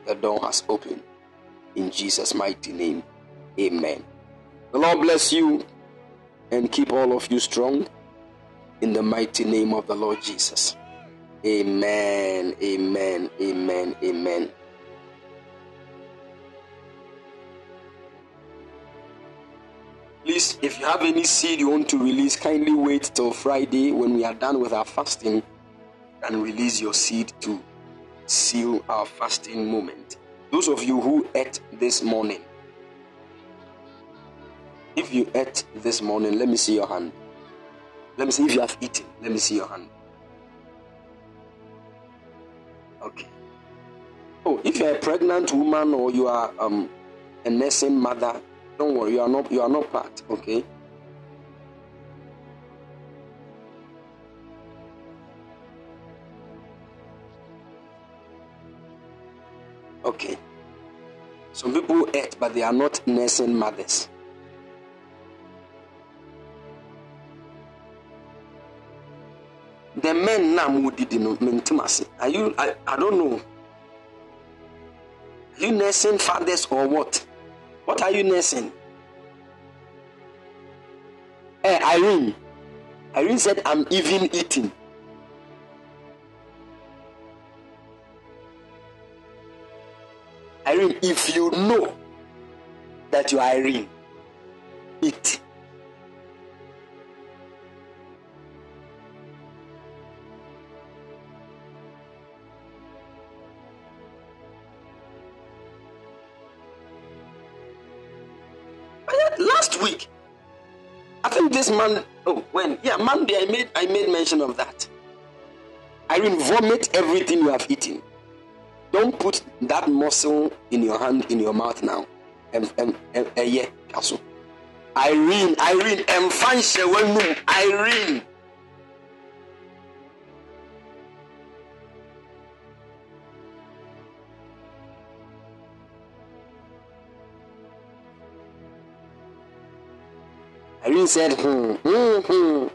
The door has opened. In Jesus' mighty name. Amen. The Lord bless you and keep all of you strong. In the mighty name of the Lord Jesus. Amen. Amen. Amen. Amen. Please, if you have any seed you want to release, kindly wait till Friday when we are done with our fasting and release your seed to seal our fasting moment. Those of you who ate this morning, if you ate this morning, let me see your hand. Let me see if you have eaten. Let me see your hand. Okay. Oh, if you're a pregnant woman or you are um, a nursing mother, don't worry, you are not you are not part, okay? Okay. Some people ate, but they are not nursing mothers. The men now who did mentimasi. Are you I, I don't know. Are you nursing fathers or what? What are you nursing? Hey, Irene. Irene said, I'm even eating. Irene, if you know that you are Irene, eat. Last week, I think this man. Oh, when? Yeah, Monday. I made I made mention of that. Irene, vomit everything you have eaten. Don't put that muscle in your hand in your mouth now. Yeah, also. Irene, Irene, Irene, Irene. Irene said, hmm, hmm, hmm.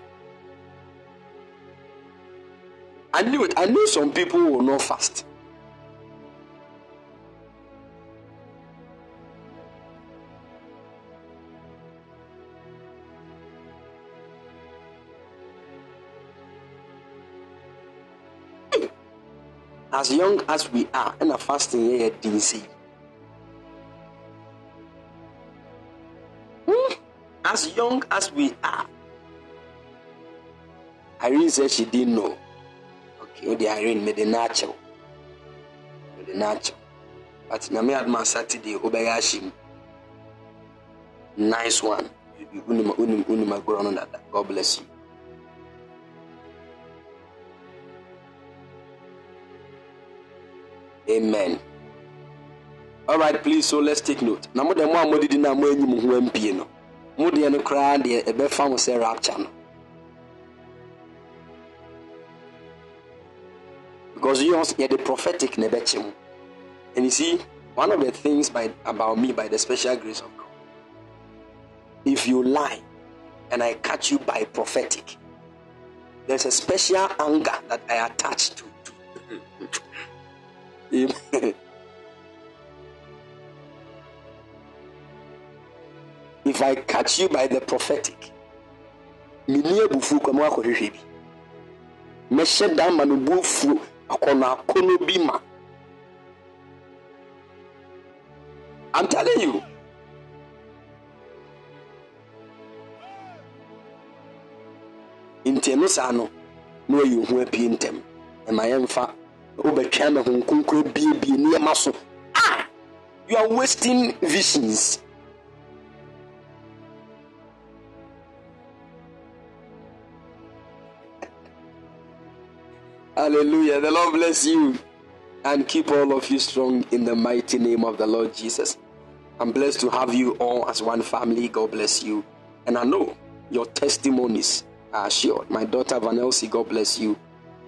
I knew it. I knew some people will not fast. As young as we are ɛna fasting yɛ yɛ den sei Hmm, as young as we are irene said she didn't know okay o de irene mede na akyɛw mede na akyɛw but nyame adoma saturday wobɛyɛ ahyɛ mu nice one unim unim unim agorɔ no dada god bless you amen. All right please so let's take note. Na mo deɛ mo a modidi na mo ampie no. Deɛ no koraa deɛ ɛbɛfa mo sɛ rapture no. Because yours yɛde prophetic na ɛbɛkye mo and you see one of the things by about me by the special grace of god. If you lie and i catch you by prophetic there's a special anger that i attach to Amen. if I catch you by the prophetic, mini ebufu kwa mwa kɔhwehwɛ bi mɛhyɛ dan ma no bufuo akɔnɔ akɔnɔ bi ma I'm telling you. Nti ɛno saa no na ɔyɛ ohu apie ntɛm ɛma yɛmfa wobɛtwa so ah you are wasting visions Hallelujah. The Lord bless you and keep all of you strong in the mighty name of the Lord Jesus. I'm blessed to have you all as one family. God bless you. And I know your testimonies are assured. My daughter Vanelsi, God bless you.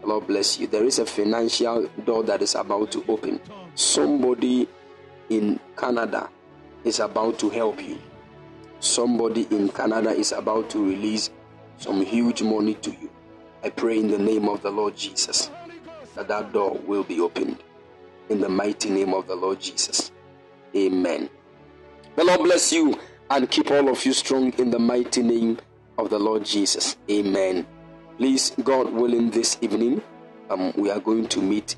Lord bless you. There is a financial door that is about to open. Somebody in Canada is about to help you. Somebody in Canada is about to release some huge money to you. I pray in the name of the Lord Jesus that that door will be opened. In the mighty name of the Lord Jesus. Amen. The Lord bless you and keep all of you strong in the mighty name of the Lord Jesus. Amen. Please, God willing, this evening, um, we are going to meet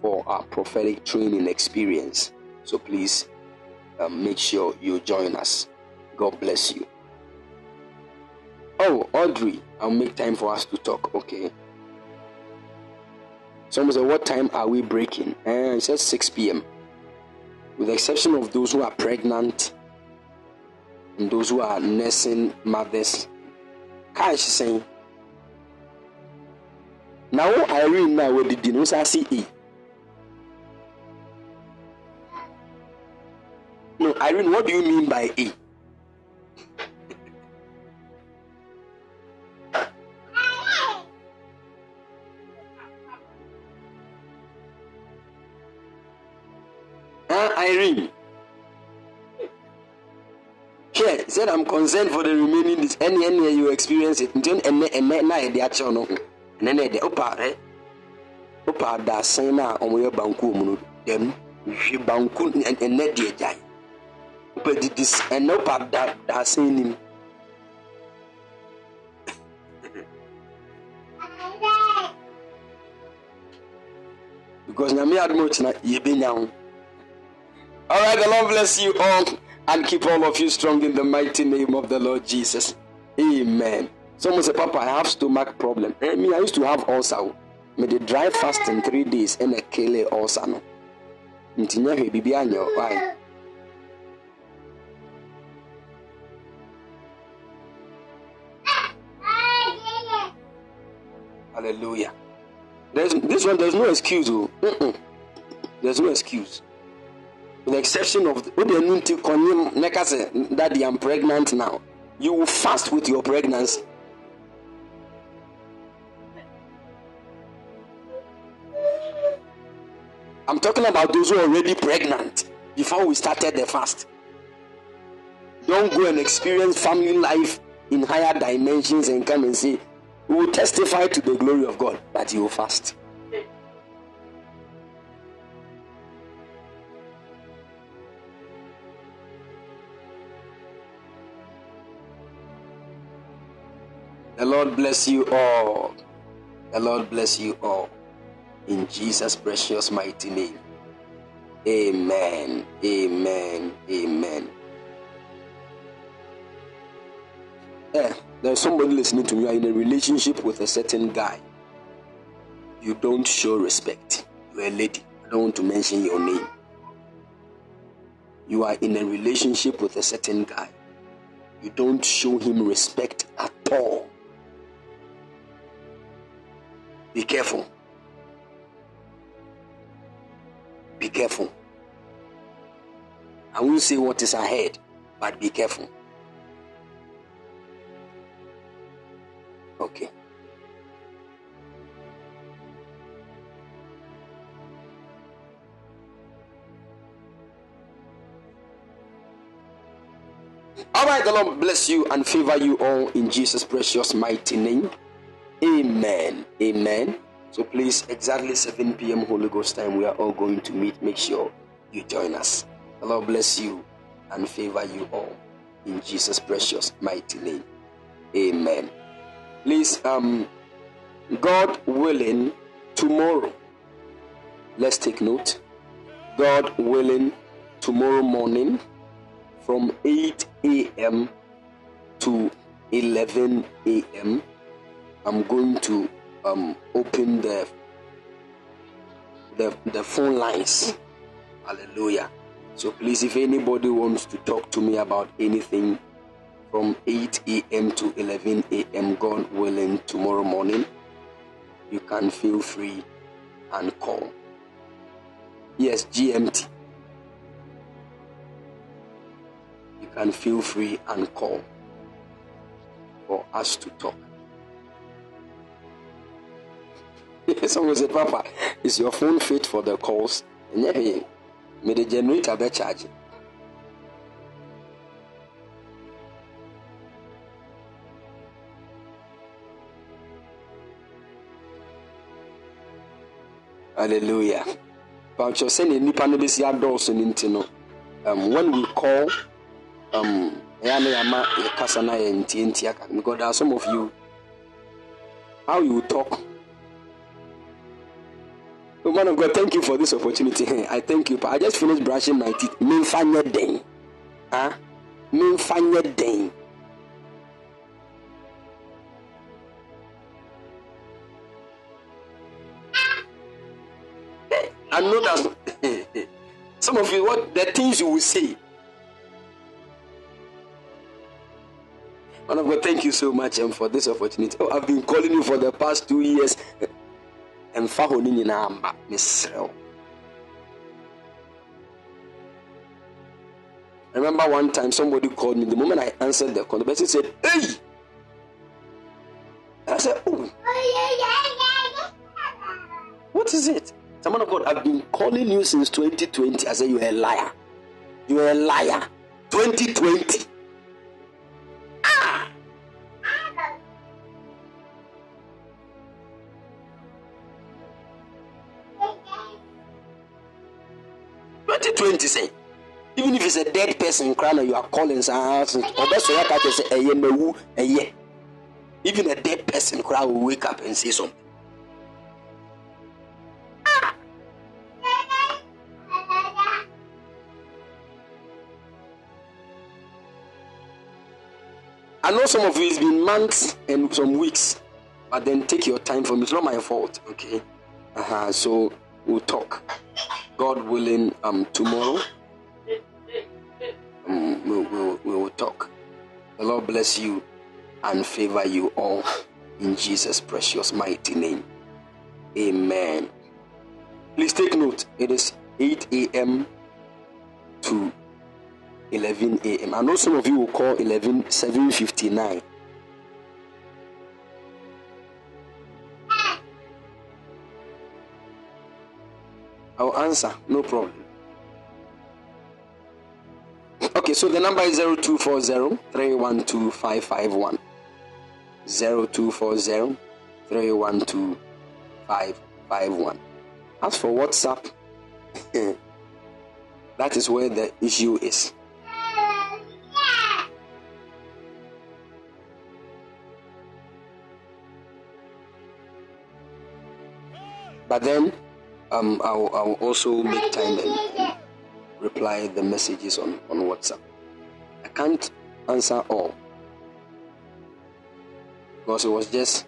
for our prophetic training experience. So please um, make sure you join us. God bless you. Oh, Audrey, I'll make time for us to talk, okay? Someone said, What time are we breaking? Uh, it says 6 p.m. With the exception of those who are pregnant and those who are nursing mothers. Kai is saying, Now, Irene, now, what did you know? I see E. No, Irene, what do you mean by E? Irene? Here, he said, I'm concerned for the remaining this any any you experience it. Until and and na e de ache no. And then de opa re. Opa da sen na omo ye banku mu no. Dem hwe banku and and de agyan. Opa di this and opa da da sen nim. Because nyame admo china yebenya ho. All right, the Lord bless you all and keep all of you strong in the mighty name of the Lord Jesus. Amen. Someone say, Papa, I have stomach problem. Eh, me, I used to have ulcer. Me the dry fast in three days and a kele ulcer no. Nti nya hwe bibi anyo. Why? Hallelujah. There's this one. There's no excuse. Oh. There's no excuse. with the exception of they daddy i'm pregnant now you will fast with your pregnancy i'm talking about those who are already pregnant before we started the fast don't go and experience family life in higher dimensions and come and say we will testify to the glory of god that you will fast The Lord bless you all. The Lord bless you all. In Jesus' precious mighty name. Amen. Amen. Amen. Yeah, there's somebody listening to me. You are in a relationship with a certain guy. You don't show respect. You're a lady. I don't want to mention your name. You are in a relationship with a certain guy. You don't show him respect at all. Be careful. Be careful. I won't say what is ahead, but be careful. Okay. All right, the Lord bless you and favor you all in Jesus' precious mighty name. Amen. Amen. So please, exactly 7 p.m. Holy Ghost time, we are all going to meet. Make sure you join us. The Lord bless you and favor you all in Jesus' precious mighty name. Amen. Please, um, God willing, tomorrow, let's take note. God willing, tomorrow morning from 8 a.m. to 11 a.m. I'm going to um, open the, the the phone lines. Hallelujah. So please, if anybody wants to talk to me about anything from 8 a.m. to 11 a.m., God willing, tomorrow morning, you can feel free and call. Yes, GMT. You can feel free and call for us to talk. Someone said, Papa, is your phone fit for the calls? May the generator be charging. Hallelujah. But you're saying nipa no besi adɔɔso ne nti no um, when we call um ɛyɛ ne na yɛ ntie ntie because there are some of you how you talk Man of God, thank you for this opportunity. I thank you. I just finished brushing my teeth. Memfa nyɛ den. Huh? Memfa nyɛ den. I know that some of you, what the things you will say. Man of God, thank you so much um, for this opportunity. Oh, I've been calling you for the past two years. ɛmfa hɔ no nyinaa mba mesrɛ wo I remember one time somebody called me. The moment I answered the call, the person said, Hey! I said, Oh, what is it? Someone of God, I've been calling you since 2020. I said, You're a liar. You're a liar. 2020. 2020 say even if it's a dead person crying or you are calling someone ẹyẹ even a dead person cry will wake up and say something. I know some of you it's been months and some weeks, but then take your time for me. It's not my fault, okay? Uh-huh. So we'll talk. God willing, um, tomorrow um, we, will we will talk. The Lord bless you and favor you all in Jesus' precious mighty name. Amen. Please take note. It is 8 a.m. to 11 a.m. I know some of you will call 11 759. Answer, no problem. Okay, so the number is 0240 312 551. 0240 312 551. As for WhatsApp, that is where the issue is. But then um, I'll, I'll also make time and reply the messages on, on WhatsApp. I can't answer all because it was just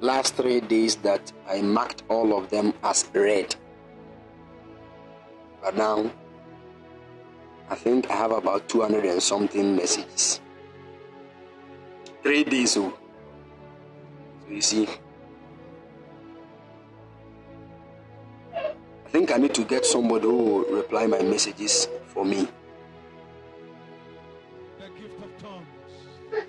last three days that I marked all of them as red. But now I think I have about 200 and something messages. Three days. Oh. So you see, think I need to get somebody who will reply my messages for me. The gift of tongues.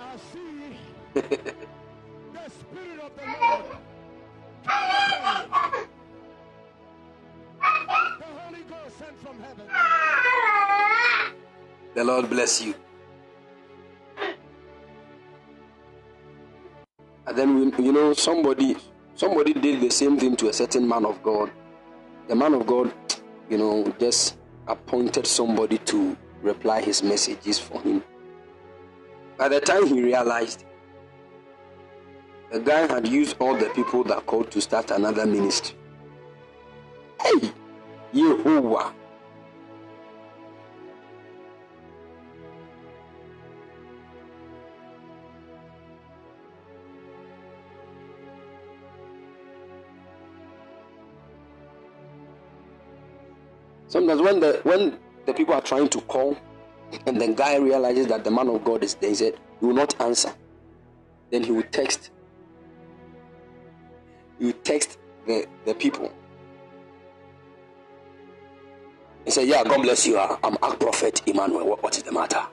I see the Spirit of the Lord. The Holy Ghost sent from heaven. The Lord bless you. And then we, you know somebody somebody did the same thing to a certain man of God. The man of God, you know, just appointed somebody to reply his messages for him. By the time he realized, the guy had used all the people that called to start another ministry. Hey, Yehovah. Sometimes when the when the people are trying to call and the guy realizes that the man of God is there, he said, will not answer. Then he will text. He will text the, the people. He said, Yeah, God bless you. I'm Ark Prophet Emmanuel. What, what is the matter?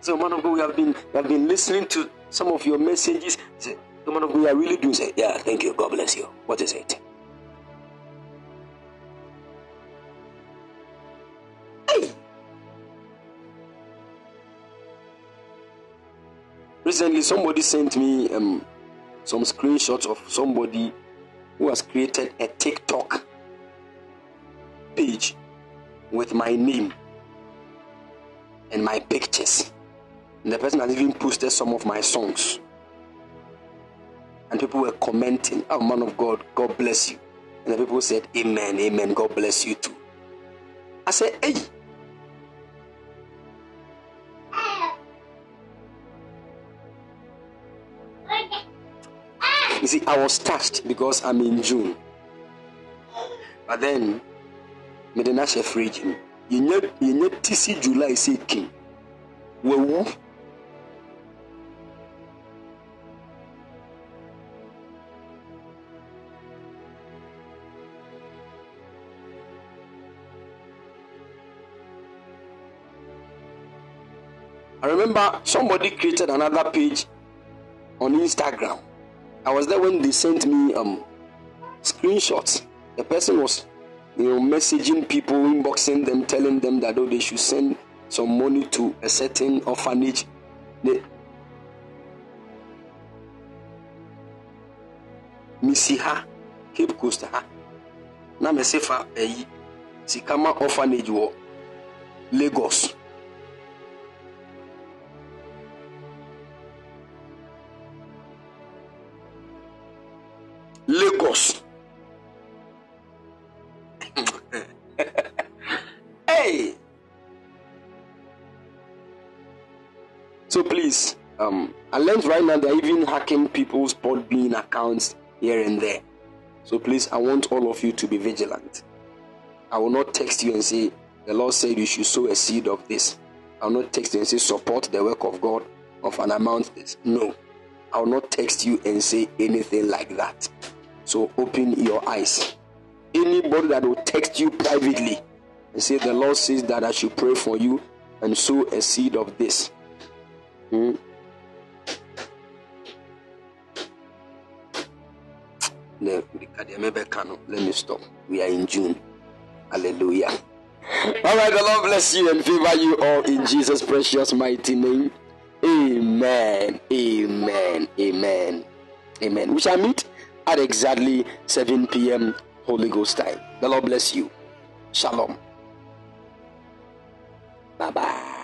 So, man of God, we have been we have been listening to some of your messages. Man of God, we are really doing say, Yeah, thank you. God bless you. What is it? Hey! Recently, somebody sent me um, some screenshots of somebody who has created a TikTok page with my name and my pictures. And the person has even posted some of my songs. And people were commenting, Oh, man of God, God bless you. And the people said, Amen, Amen, God bless you too. I said, Hey, you see, I was touched because I'm in June. But then, mede no ahyɛ fridge mu yɛnya yɛnya tisi july sɛ king wawu remember somebody created another page on Instagram. I was there when they sent me um screenshots. The person was, you know, messaging people, inboxing them, telling them that oh, they should send some money to a certain orphanage. They, misi ha cape coast ha na mese fa ɛyi sikama orphanage wɔ lagos learned right now they're even hacking people's podbean accounts here and there. So please i want all of you to be vigilant. I will not text you and say the lord said you should sow a seed of this. I will not text you and say support the work of god of an amount this. No. I will not text you and say anything like that. So open your eyes. Anybody that will text you privately and say the lord says that i should pray for you and sow a seed of this. Hmm? Let me stop. We are in June. Hallelujah. All right, the Lord bless you and favor you all in Jesus' precious mighty name. Amen. Amen. Amen. Amen. We shall meet at exactly 7 p.m. Holy Ghost time. The Lord bless you. Shalom. Bye bye.